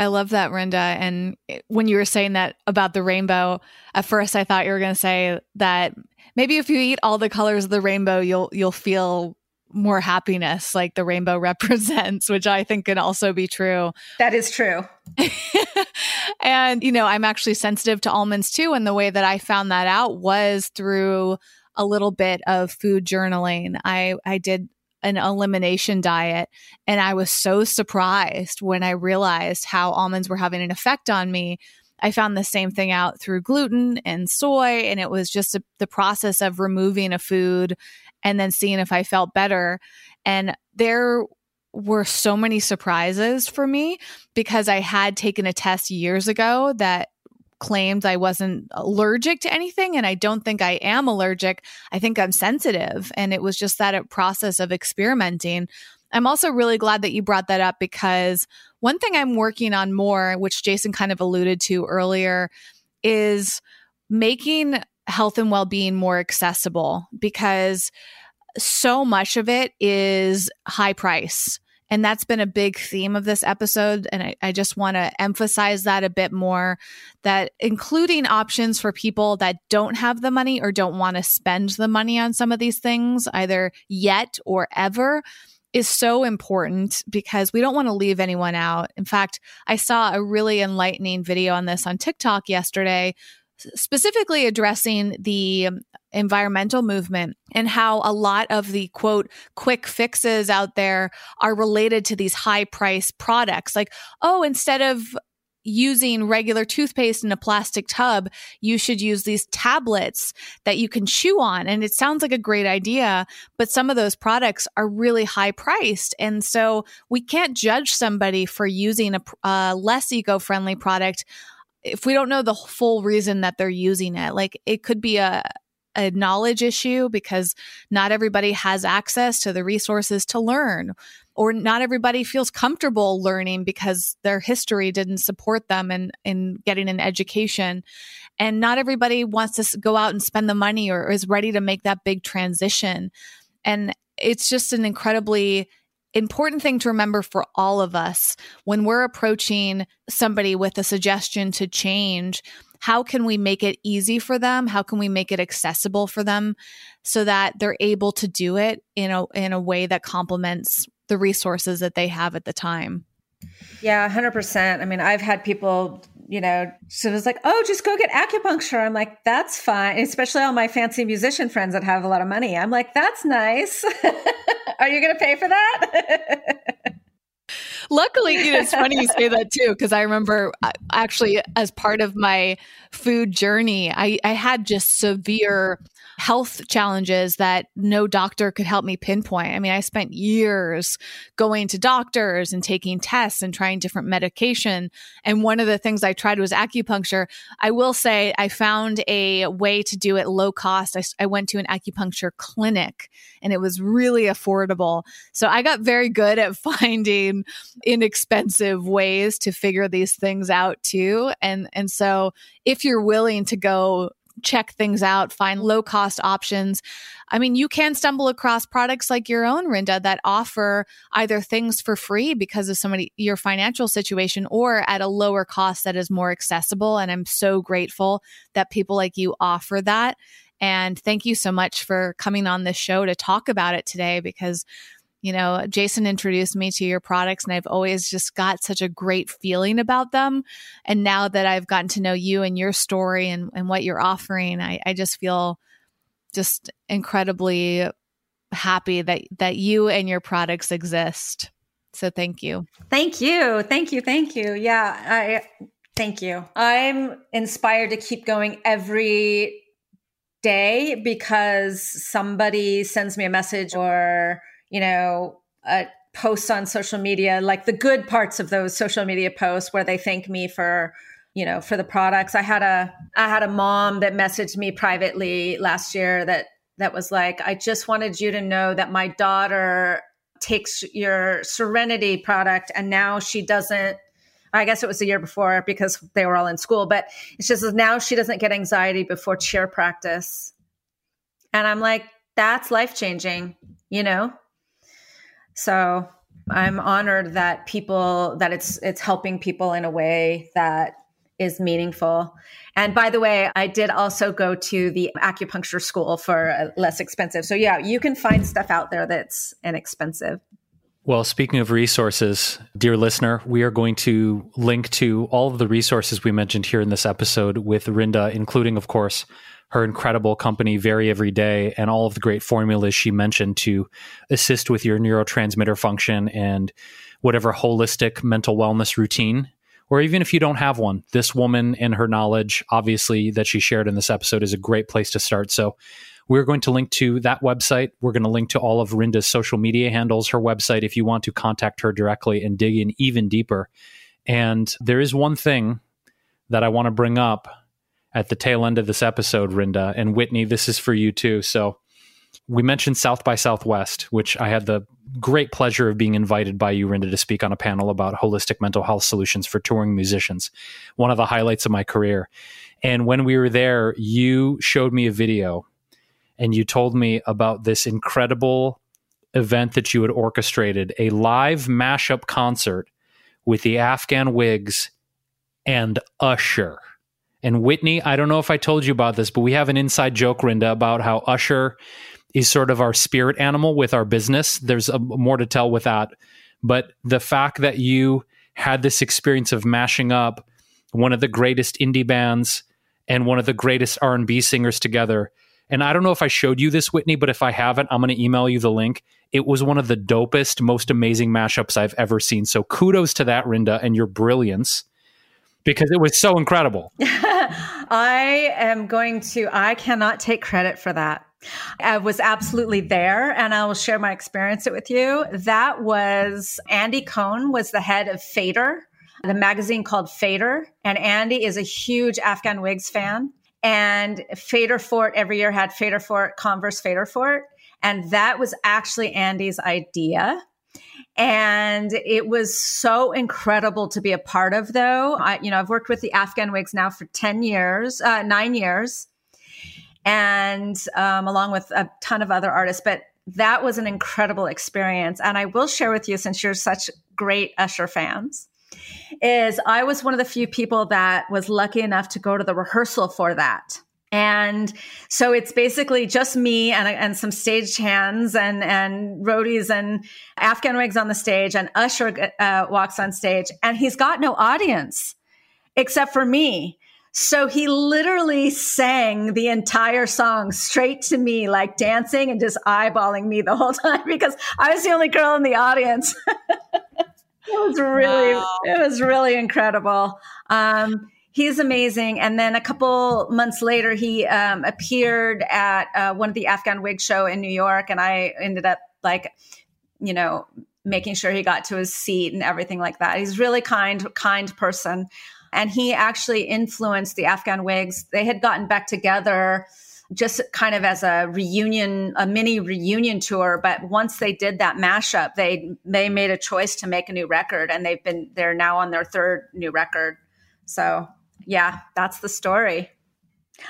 I love that, Rinda. And when you were saying that about the rainbow, at first I thought you were going to say that maybe if you eat all the colors of the rainbow, you'll you'll feel more happiness like the rainbow represents, which I think can also be true. That is true. and you know, I'm actually sensitive to almonds too, and the way that I found that out was through a little bit of food journaling. I I did an elimination diet and I was so surprised when I realized how almonds were having an effect on me I found the same thing out through gluten and soy. And it was just a, the process of removing a food and then seeing if I felt better. And there were so many surprises for me because I had taken a test years ago that claimed I wasn't allergic to anything. And I don't think I am allergic. I think I'm sensitive. And it was just that uh, process of experimenting. I'm also really glad that you brought that up because one thing I'm working on more, which Jason kind of alluded to earlier, is making health and well being more accessible because so much of it is high price. And that's been a big theme of this episode. And I, I just want to emphasize that a bit more that including options for people that don't have the money or don't want to spend the money on some of these things, either yet or ever, is so important because we don't want to leave anyone out. In fact, I saw a really enlightening video on this on TikTok yesterday, specifically addressing the environmental movement and how a lot of the quote quick fixes out there are related to these high price products like oh instead of using regular toothpaste in a plastic tub, you should use these tablets that you can chew on. And it sounds like a great idea, but some of those products are really high priced. And so we can't judge somebody for using a, a less eco friendly product if we don't know the full reason that they're using it. Like it could be a, a knowledge issue because not everybody has access to the resources to learn or not everybody feels comfortable learning because their history didn't support them in, in getting an education. And not everybody wants to go out and spend the money or is ready to make that big transition. And it's just an incredibly important thing to remember for all of us when we're approaching somebody with a suggestion to change how can we make it easy for them? How can we make it accessible for them so that they're able to do it in a in a way that complements the resources that they have at the time? Yeah 100% i mean i've had people you know, she was like, "Oh, just go get acupuncture." I'm like, "That's fine." Especially all my fancy musician friends that have a lot of money. I'm like, "That's nice." Are you going to pay for that? Luckily, you know, it's funny you say that too, because I remember uh, actually as part of my food journey, I, I had just severe health challenges that no doctor could help me pinpoint. I mean, I spent years going to doctors and taking tests and trying different medication. And one of the things I tried was acupuncture. I will say I found a way to do it low cost. I, I went to an acupuncture clinic and it was really affordable. So I got very good at finding inexpensive ways to figure these things out too. And and so if you're willing to go check things out, find low cost options. I mean, you can stumble across products like your own, Rinda, that offer either things for free because of somebody, your financial situation, or at a lower cost that is more accessible. And I'm so grateful that people like you offer that. And thank you so much for coming on this show to talk about it today because you know, Jason introduced me to your products and I've always just got such a great feeling about them. And now that I've gotten to know you and your story and, and what you're offering, I, I just feel just incredibly happy that that you and your products exist. So thank you. Thank you. Thank you. Thank you. Yeah, I thank you. I'm inspired to keep going every day because somebody sends me a message or you know, uh, posts on social media, like the good parts of those social media posts where they thank me for, you know, for the products. I had a I had a mom that messaged me privately last year that that was like, I just wanted you to know that my daughter takes your Serenity product and now she doesn't I guess it was the year before because they were all in school, but it's just now she doesn't get anxiety before cheer practice. And I'm like, that's life changing, you know? So I'm honored that people that it's it's helping people in a way that is meaningful. And by the way, I did also go to the acupuncture school for less expensive. So yeah, you can find stuff out there that's inexpensive. Well, speaking of resources, dear listener, we are going to link to all of the resources we mentioned here in this episode with Rinda, including, of course, her incredible company, Very Every Day, and all of the great formulas she mentioned to assist with your neurotransmitter function and whatever holistic mental wellness routine. Or even if you don't have one, this woman and her knowledge, obviously, that she shared in this episode is a great place to start. So, we're going to link to that website. We're going to link to all of Rinda's social media handles, her website, if you want to contact her directly and dig in even deeper. And there is one thing that I want to bring up at the tail end of this episode, Rinda. And Whitney, this is for you too. So we mentioned South by Southwest, which I had the great pleasure of being invited by you, Rinda, to speak on a panel about holistic mental health solutions for touring musicians. One of the highlights of my career. And when we were there, you showed me a video and you told me about this incredible event that you had orchestrated a live mashup concert with the Afghan Whigs and Usher. And Whitney, I don't know if I told you about this, but we have an inside joke, Rinda, about how Usher is sort of our spirit animal with our business. There's a, more to tell with that. But the fact that you had this experience of mashing up one of the greatest indie bands and one of the greatest R&B singers together. And I don't know if I showed you this, Whitney, but if I haven't, I'm going to email you the link. It was one of the dopest, most amazing mashups I've ever seen. So kudos to that, Rinda, and your brilliance because it was so incredible. I am going to, I cannot take credit for that. I was absolutely there and I will share my experience with you. That was Andy Cohn was the head of Fader, the magazine called Fader. And Andy is a huge Afghan Whigs fan. And Fader Fort every year had Fader Fort, Converse Fader Fort. And that was actually Andy's idea. And it was so incredible to be a part of, though. I, you know, I've worked with the Afghan Whigs now for 10 years, uh, nine years, and um, along with a ton of other artists. But that was an incredible experience. And I will share with you, since you're such great Usher fans, is I was one of the few people that was lucky enough to go to the rehearsal for that. And so it's basically just me and, and some stage hands and, and roadies and Afghan Whigs on the stage and Usher uh, walks on stage and he's got no audience. except for me. So he literally sang the entire song straight to me, like dancing and just eyeballing me the whole time because I was the only girl in the audience. it was really, wow. it was really incredible. Um, he's amazing. And then a couple months later, he um, appeared at uh, one of the Afghan Whig show in New York, and I ended up like, you know, making sure he got to his seat and everything like that. He's really kind, kind person, and he actually influenced the Afghan Whigs. They had gotten back together just kind of as a reunion, a mini reunion tour. But once they did that mashup, they they made a choice to make a new record, and they've been they're now on their third new record. So yeah, that's the story.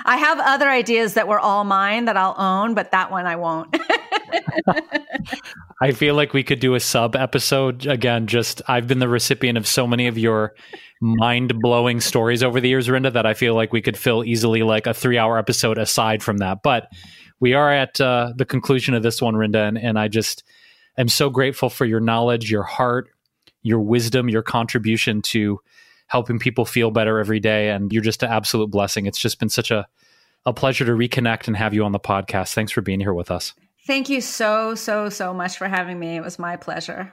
I have other ideas that were all mine that I'll own, but that one I won't. I feel like we could do a sub episode again. Just I've been the recipient of so many of your mind blowing stories over the years, Rinda, that I feel like we could fill easily like a three hour episode aside from that. But we are at uh, the conclusion of this one, Rinda, and, and I just am so grateful for your knowledge, your heart, your wisdom, your contribution to helping people feel better every day. And you're just an absolute blessing. It's just been such a, a pleasure to reconnect and have you on the podcast. Thanks for being here with us. Thank you so, so, so much for having me. It was my pleasure.